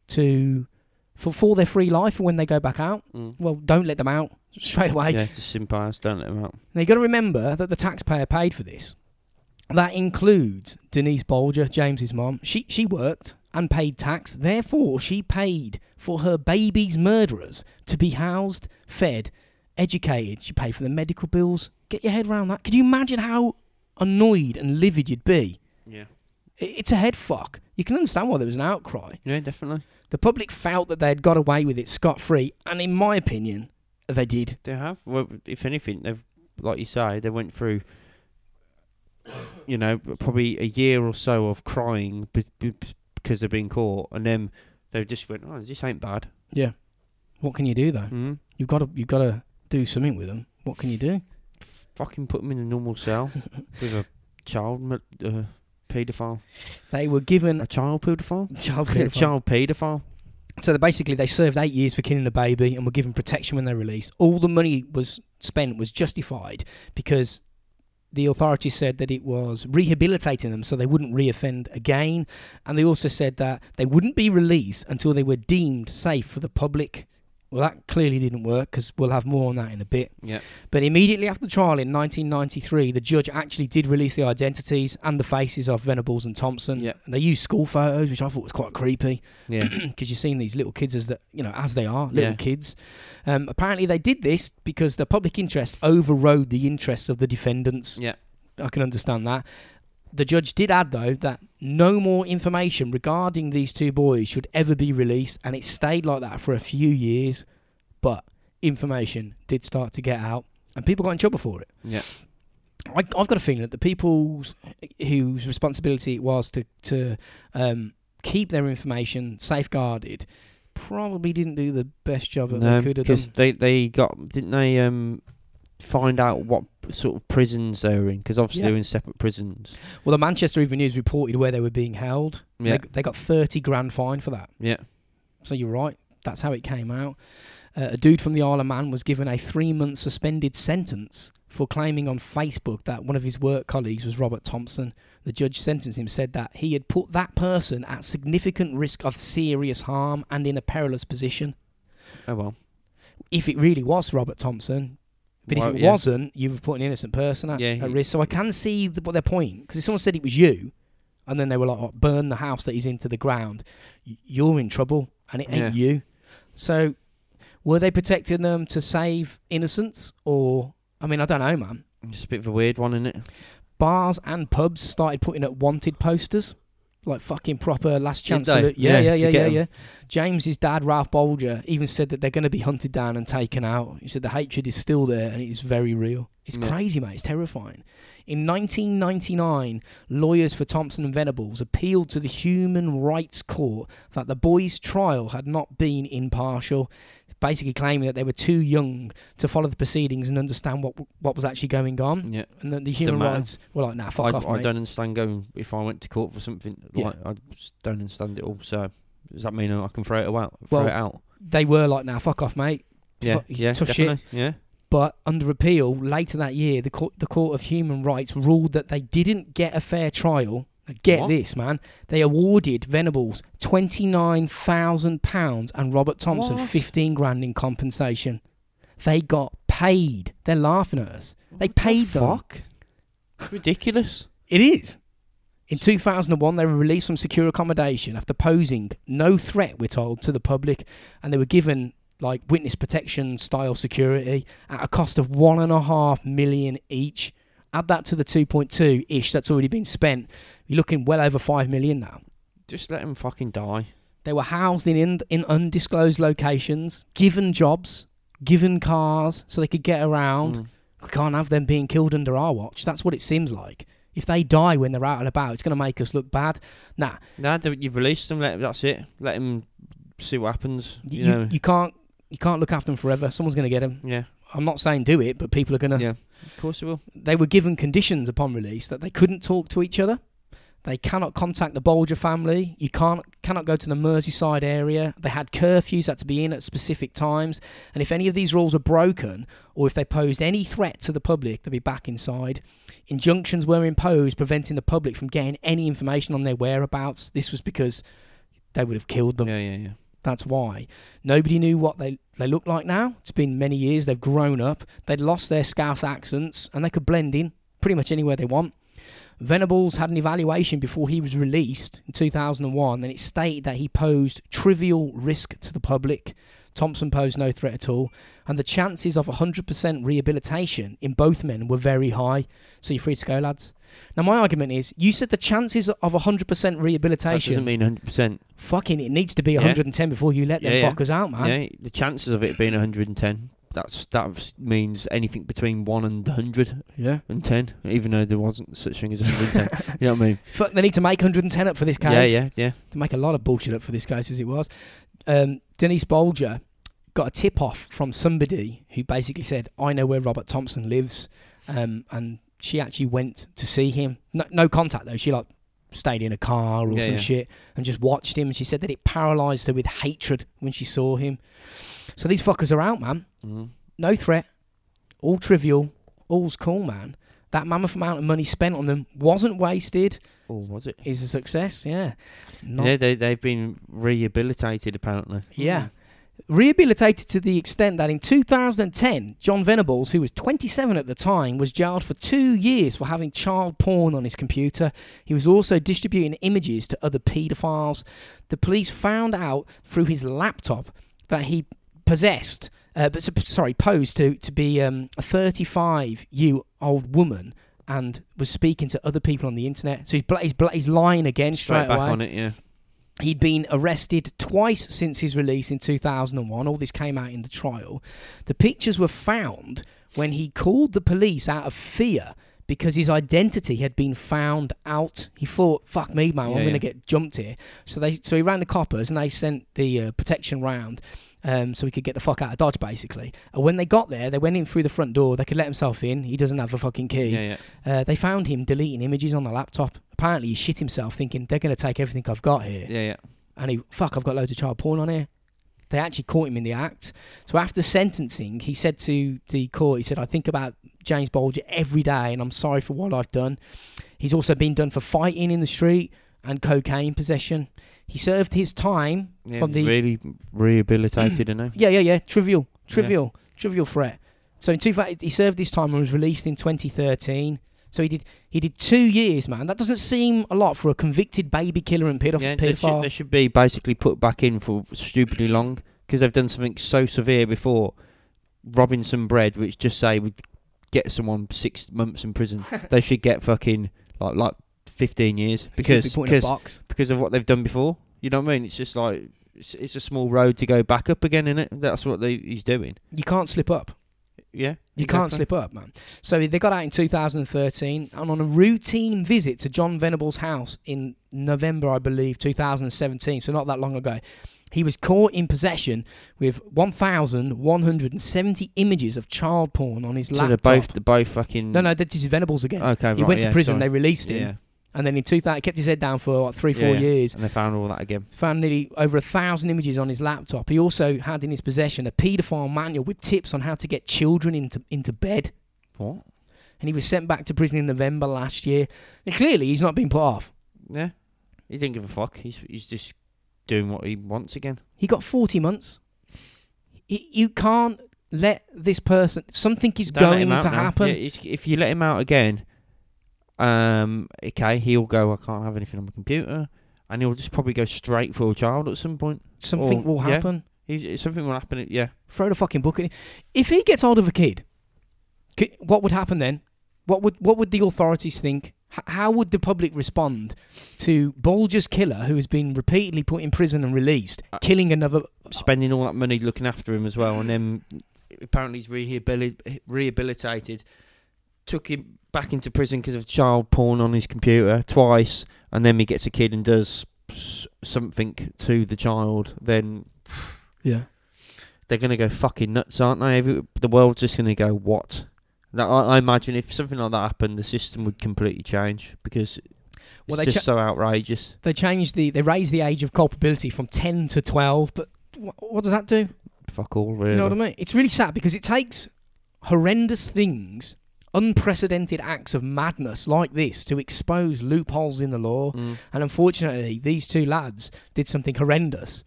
to for for their free life when they go back out. Mm. Well, don't let them out straight away. yeah, just simple as don't let them out. Now you've got to remember that the taxpayer paid for this. That includes Denise Bulger, James's mom. She she worked and paid tax. Therefore, she paid for her baby's murderers to be housed, fed, educated. She paid for the medical bills. Get your head around that. Could you imagine how annoyed and livid you'd be? Yeah, It's a head fuck. You can understand why there was an outcry. yeah, definitely. The public felt that they had got away with it scot free, and in my opinion, they did. They have. Well, if anything, they've like you say, they went through. You know, probably a year or so of crying be- be- because they've been caught, and then they just went, "Oh, this ain't bad." Yeah. What can you do though? Mm-hmm. You've got to you've got to do something with them. What can you do? Fucking put them in a normal cell with a child uh, paedophile. They were given A child paedophile? child paedophile. child paedophile. So they basically they served eight years for killing a baby and were given protection when they released. All the money was spent was justified because the authorities said that it was rehabilitating them so they wouldn't reoffend again, and they also said that they wouldn't be released until they were deemed safe for the public. Well, that clearly didn't work because we'll have more on that in a bit. Yeah. But immediately after the trial in 1993, the judge actually did release the identities and the faces of Venables and Thompson. Yeah. And they used school photos, which I thought was quite creepy Yeah. because you're seeing these little kids as that you know as they are little Yeah. kids. Um, apparently, they did this because the public interest overrode the interests of the defendants. yeah. I can understand that. The judge did add, though, that no more information regarding these two boys should ever be released, and it stayed like that for a few years. But information did start to get out, and people got in trouble for it. Yeah. I, I've got a feeling that the people whose responsibility it was to to um, keep their information safeguarded probably didn't do the best job that No, they could have done. because they they got didn't they um find out what sort of prisons they were in? Because obviously Yeah. they're in separate prisons. Well, the Manchester Evening News reported where they were being held. Yeah. They, they got 30 grand fine for that. Yeah. So you're right. That's how it came out. Uh, a dude from the Isle of Man was given a three month suspended sentence for claiming on Facebook that one of his work colleagues was Robert Thompson. The judge sentenced him, said that he had put that person at significant risk of serious harm and in a perilous position. Oh well. If it really was Robert Thompson, but Well, if it yeah. wasn't, you were put an innocent person at, Yeah, at risk. So I can see the, what their point. Because if someone said it was you, and then they were like, oh, burn the house that he's into the ground, you're in trouble, and it ain't you. So were they protecting them to save innocence? Or, I mean, I don't know, man. Just a bit of a weird one, isn't it? Bars and pubs started putting up wanted posters. Like fucking proper last chance. salute. Yeah, Yeah, yeah, yeah, yeah, get yeah. 'em. James's dad, Ralph Bulger, even said that they're going to be hunted down and taken out. He said the hatred is still there and it is very real. It's crazy, mate. It's terrifying. In 1999, lawyers for Thompson and Venables appealed to the Human Rights Court that the boys' trial had not been impartial, basically claiming that they were too young to follow the proceedings and understand what what was actually going on. Yeah. And that the human rights were like, nah, fuck I, off, I mate. don't understand going if I went to court for something. Yeah. Like, I just don't understand it all. So does that mean I can throw it out? Throw Well, it out? They were like, nah, fuck off, mate. Yeah. fuck- Yeah. tough shit. definitely. Yeah. But under appeal later that year, the court, the Court of Human Rights ruled that they didn't get a fair trial. Get What? this, man! They awarded Venables twenty nine thousand pounds and Robert Thompson What? fifteen grand in compensation. They got paid. They're laughing at us. They What the paid them. Fuck. Ridiculous. It is. In 2001, they were released from secure accommodation after posing no threat, we're told, to the public, and they were given like witness protection style security at a cost of one and a half million each. Add that to the 2.2 ish that's already been spent. You're looking well over five million now. Just let him fucking die. They were housed in, in in undisclosed locations, given jobs, given cars, so they could get around. Mm. We can't have them being killed under our watch. That's what it seems like. If they die when they're out and about, it's going to make us look bad. Nah, Nah, you've released them. Let that's it. Let him see what happens. you, You, you, know. you can't you can't look after them forever. Someone's going to get them. yeah. I'm not saying do it, but people are going to. Yeah. Of course it will. They were given conditions upon release that they couldn't talk to each other. They cannot contact the Bulger family. You can't cannot go to the Merseyside area. They had curfews had to be in at specific times, and if any of these rules are broken, or if they posed any threat to the public, they'd be back inside. Injunctions were imposed preventing the public from getting any information on their whereabouts. This was because they would have killed them. Yeah. Yeah. Yeah. That's why. Nobody knew what they, they look like now. It's been many years. They've grown up. They'd lost their Scouse accents and they could blend in pretty much anywhere they want. Venables had an evaluation before he was released in 2001 and it stated that he posed trivial risk to the public. Thompson posed no threat at all, and the chances of 100% rehabilitation in both men were very high. So you're free to go, lads. Now, my argument is you said the chances of 100% That rehabilitation. doesn't mean 100. percent Fucking, it needs to be Yeah. 110 before you let them Yeah, yeah. fuckers out, man. Yeah. The chances of it being 110. That's that means anything between one and 100 Yeah. and 10, even though there wasn't such thing as 110. you know what I mean? Fuck, they need to make 110 up for this case. Yeah. Yeah. Yeah. To make a lot of bullshit up for this case as it was. Um, Denise Bulger got a tip off from somebody who basically said, "I know where Robert Thompson lives," um, and she actually went to see him. No, no contact though. She like stayed in a car or Yeah, some yeah. shit and just watched him. And she said that it paralysed her with hatred when she saw him. So these fuckers are out, man. Mhm. No threat, all trivial, all's cool, man. That mammoth amount of money spent on them wasn't wasted. Or was it? Is a success, yeah. Not yeah, they they've been rehabilitated apparently. Yeah. Rehabilitated to the extent that in 2010, John Venables, who was 27 at the time, was jailed for two years for having child porn on his computer. He was also distributing images to other paedophiles. The police found out through his laptop that he possessed, uh, but sorry, posed to to be um, a 35 year old woman and was speaking to other people on the internet. So he's bla- he's, bla- he's lying again straight, Straight back away. on it, yeah. He'd been arrested twice since his release in 2001. All this came out in the trial. The pictures were found when he called the police out of fear because his identity had been found out. He thought, "Fuck me, man, I'm Yeah, going to get jumped here." So they, so he rang the coppers and they sent the uh, protection round. Um, so he could get the fuck out of Dodge, basically. And when they got there, they went in through the front door. They could let himself in. He doesn't have a fucking key. Yeah, yeah. Uh, they found him deleting images on the laptop. Apparently, he shit himself, thinking they're going to take everything I've got here Yeah, yeah. and he fuck I've got loads of child porn on here. They actually caught him in the act. So after sentencing, he said to the court, he said, I think about James Bulger every day and I'm sorry for what I've done. He's also been done for fighting in the street and cocaine possession. He served his time yeah from the really rehabilitated, and Yeah, yeah, yeah. Trivial. Trivial. Trivial threat. So in two he served his time and was released in 2013. So he did he did two years, man. That doesn't seem a lot for a convicted baby killer and pedoph- Yeah, they should, they should be basically put back in for stupidly long because they've done something so severe before, robbing some bread, which just say would get someone six months in prison. they should get fucking like like fifteen years because be put in a because because of what they've done before. You know what I mean? It's just like it's, it's a small road to go back up again, isn't it? That's what they, he's doing. You can't slip up. Yeah, You can't slip up, man. So they got out in 2013, and on a routine visit to John Venable's house in November, I believe, 2017, so not that long ago, he was caught in possession with 1,170 images of child porn on his So laptop. they're both they're both fucking. no, no, that is Venables again. Okay, he right, went to yeah, prison, sorry. they released him, Yeah, and then in 2000, he kept his head down for like three, four yeah. years. and they found all that again. Found nearly over a thousand images on his laptop. He also had in his possession a paedophile manual with tips on how to get children into into bed What? and he was sent back to prison in November last year. And clearly, he's not been put off. Yeah, he didn't give a fuck. He's he's just doing what he wants again. He got 40 months. You can't let this person. Something is Don't going to now. happen. Yeah, if you let him out again, um, okay, he'll go. I can't have anything on my computer, and he'll just probably go straight for a child at some point. Something or- will yeah. happen. Something will happen. Yeah, Throw the fucking book at him. If he gets hold of a kid, what would happen then? What would what would the authorities think? H- how would the public respond to Bulger's killer, who has been repeatedly put in prison and released, Uh, killing another? spending all that money looking after him as well, and then apparently he's rehabil- rehabilitated. Took him back into prison because of child porn on his computer twice, and then he gets a kid and does something to the child. Then Yeah. they're gonna go fucking nuts, aren't they? Every, the world's just gonna go what? That, I, I imagine if something like that happened, the system would completely change because it's Well, they just cha- so outrageous. They changed the. They raised the age of culpability from 10 to 12, but wh- what does that do? Fuck all, really. You know what I mean? It's really sad because it takes horrendous things, unprecedented acts of madness like this to expose loopholes in the law. Mm. And unfortunately, these two lads did something horrendous.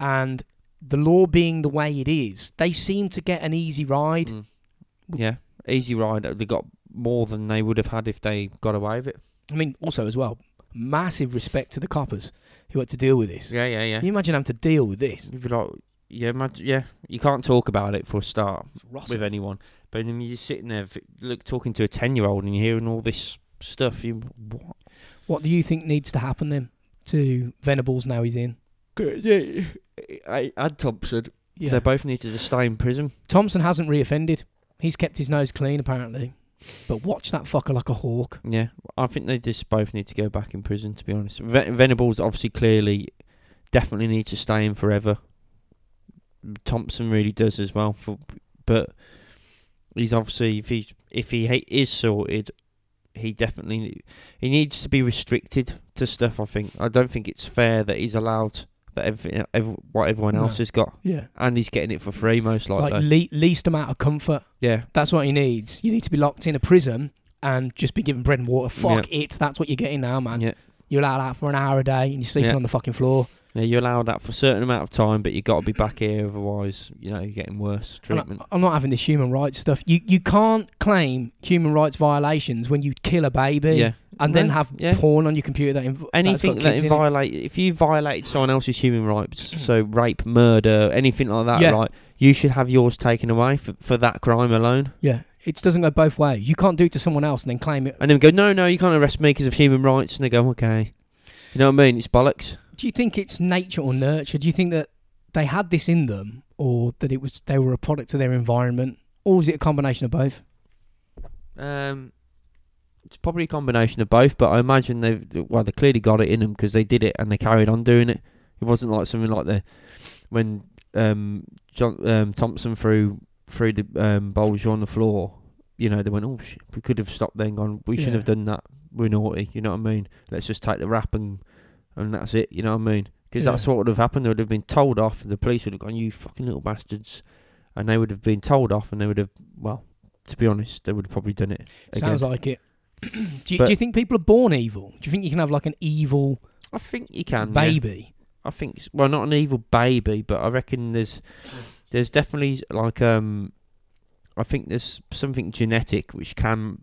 And the law being the way it is, they seem to get an easy ride. Mm. Yeah, easy ride. They got more than they would have had if they got away with it. I mean, also as well, massive respect to the coppers who had to deal with this. Yeah, yeah, yeah. Can you imagine having to deal with this? You'd be like, yeah, imagine, yeah. You can't talk about it for a start with anyone, but then you're sitting there, v- look, talking to a ten-year-old, and you're hearing all this stuff. You, what? What do you think needs to happen then to Venables now he's in? Yeah, I, and Thompson. Yeah. They both need to just stay in prison. Thompson hasn't reoffended. He's kept his nose clean apparently. But watch that fucker like a hawk. Yeah, I think they just both need to go back in prison. To be honest, Ven- Venables obviously clearly, definitely needs to stay in forever. Thompson really does as well. For, but he's obviously if he if he is sorted, he definitely he needs to be restricted to stuff. I think I don't think it's fair that he's allowed that everything ev what everyone No. else has got, Yeah. and he's getting it for free most Like le- least amount of comfort. yeah, That's what he needs. You need to be locked in a prison and just be given bread and water. Fuck it. That's what you're getting now, man. yeah, You're allowed out for an hour a day and you're sleeping Yeah. on the fucking floor. Yeah. You're allowed that for a certain amount of time, but you've got to be back here. Otherwise, you know, you're getting worse treatment. I'm not having this human rights stuff. You you can't claim human rights violations when you kill a baby yeah, and then No, have yeah. porn on your computer that inv- anything that's got that kids in it. violate if you violate someone else's human rights so rape murder anything like that Yeah. right you should have yours taken away for, for that crime alone Yeah, it doesn't go both ways. You can't do it to someone else and then claim it. and then go no no you can't arrest me because of human rights and they go okay you know what i mean it's bollocks Do you think it's nature or nurture? Do you think that they had this in them, or that it was they were a product of their environment, or was it a combination of both? um it's probably a combination of both but i imagine they've well they clearly got it in them because they did it and they carried on doing it. It wasn't like something like the when um John um thompson threw threw the um bowls on the floor you know they went oh shit we could have stopped then gone we shouldn't have done that. We're naughty you know what i mean? Let's just take the rap and and that's it you know what i mean because Yeah. that's what would have happened they would have been told off the police would have gone you fucking little bastards and they would have been told off and they would have well to be honest they would have probably done it again. Sounds like it. do, you, do you think people are born evil? Do you think you can have like an evil i think you can yeah. baby? I think well, not an evil baby, but I reckon there's there's definitely like um, I think there's something genetic which can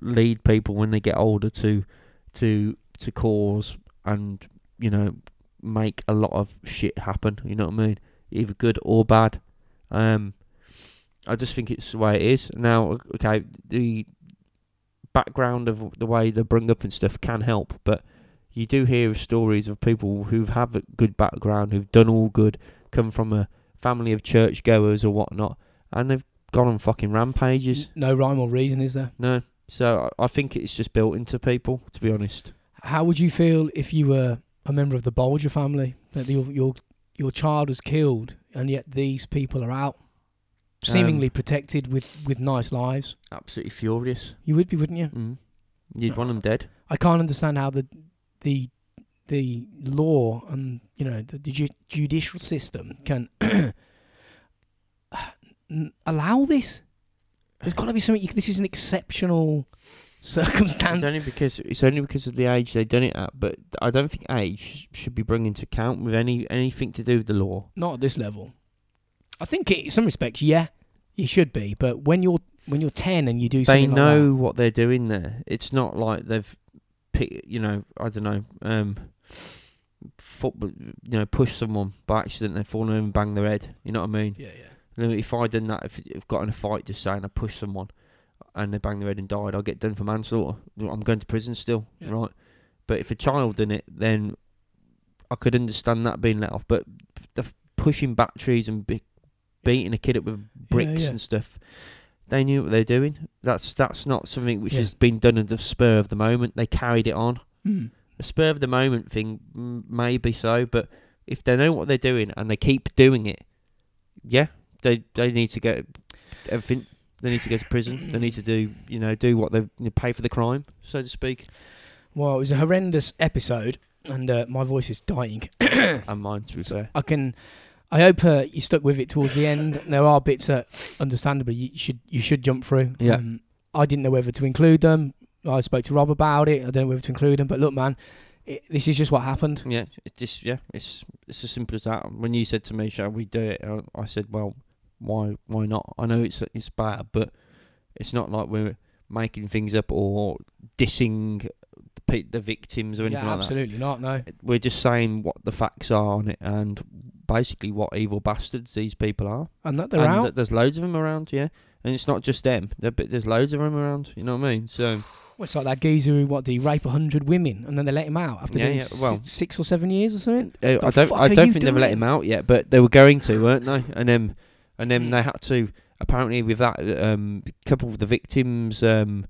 lead people when they get older to to to cause and you know make a lot of shit happen. You know what I mean? Either good or bad. Um, I just think it's the way it is now. Okay, the background of the way they're bring up and stuff can help, but you do hear of stories of people who have a good background, who've done all good, come from a family of churchgoers or whatnot, and they've gone on fucking rampages. No rhyme or reason, is there? No, so I think it's just built into people. To be honest, How would you feel if you were a member of the Bulger family that your your your child was killed and yet these people are out, seemingly protected with with nice lives? absolutely furious. You would be, wouldn't you? Mm. You'd want them dead. I can't understand how the the the law and you know the, the ju- judicial system can allow this. There's got to be something. You, this is an exceptional circumstance. It's only because it's only because of the age they done it at. But I don't think age should be brought into account with any anything to do with the law. Not at this level. I think it, in some respects, yeah, you should be. But when you're when you're ten and you do they something like know that- what they're doing there. It's not like they've, pick, you know, I don't know, um, football, you know, push someone by accident, they fall over and bang their head. You know what I mean? yeah, yeah. If I'd done that, if I've got in a fight, just saying I pushed someone, and they banged their head and died, I'll get done for manslaughter. I'm going to prison still, Yeah. right? But if a child done it, then I could understand that being let off. But the f- pushing batteries and be- beating a kid up with bricks yeah. and stuff, they knew what they're doing. That's that's not something which Yeah. has been done at the spur of the moment. They carried it on. Hmm. The spur of the moment thing, mm, maybe so, but if they know what they're doing and they keep doing it, yeah, they they need to get everything. They need to go to prison. they need to do, you know, do what they you know, pay for the crime, so to speak. Well, it was a horrendous episode, and uh, my voice is dying. And mine, to be fair. I can. I hope uh, you stuck with it towards the end. There are bits that, understandably, you should you should jump through. Yeah. Um, I didn't know whether to include them. I spoke to Rob about it. I don't know whether to include them. But look, man, it, this is just what happened. Yeah, it's just yeah, it's it's as simple as that. When you said to me, "Shall we do it?" I, I said, "Well, why why not?" I know it's it's bad, but it's not like we're making things up or dissing the, the victims or anything Yeah, like absolutely not. No. We're just saying what the facts are on it and basically what evil bastards these people are. And that they're and out. that there's loads of them around, yeah. And it's not just them. There's loads of them around. You know what I mean? So Well, it's like that geezer who what did he rape hundred women and then they let him out after Yeah, doing yeah, s- six or seven years or something. Uh, I don't. I don't think they've let him out yet, but they were going to, weren't they? And then, and then Mm. they had to. Apparently, with that, um, a couple of the victims um,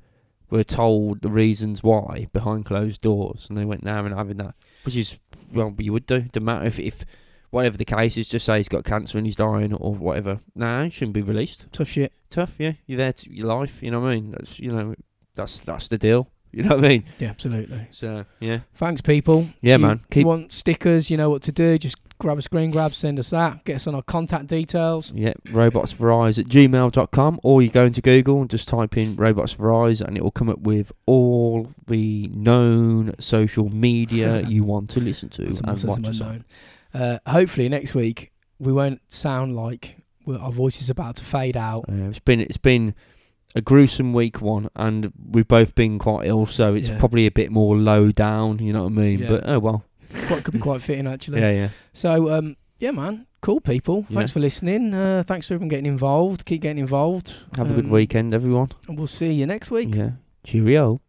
were told the reasons why behind closed doors, and they went there and having that, which is well, you would do. Doesn't matter if if whatever the case is, just say he's got cancer and he's dying or whatever. Nah, he shouldn't be released. Tough shit. Tough, yeah. You're there to your life. You know what I mean? That's you know, that's that's the deal. You know what I mean? Yeah, absolutely. So yeah, Thanks, people. Yeah, you- man. If you Keep- want stickers, you know what to do. Just grab a screen grab, send us that. Get us on our contact details. yeah. Robots for eyes at gmail.com or you go into Google and just type in robots for eyes and it will come up with all the known social media you want to listen to and watch us on. Uh, hopefully, next week we won't sound like we're, our voice is about to fade out. Uh, it's been it's been a gruesome week one, and we've both been quite ill, so it's Yeah. probably a bit more low down. You know what I mean? Yeah. But oh well. Quite, could be quite fitting, actually. Yeah, yeah. So, um, yeah, man. Cool people. Yeah. Thanks for listening. Uh, thanks for everyone getting involved. Keep getting involved. Have a good Um, weekend, everyone. And we'll see you next week. Yeah. Cheerio.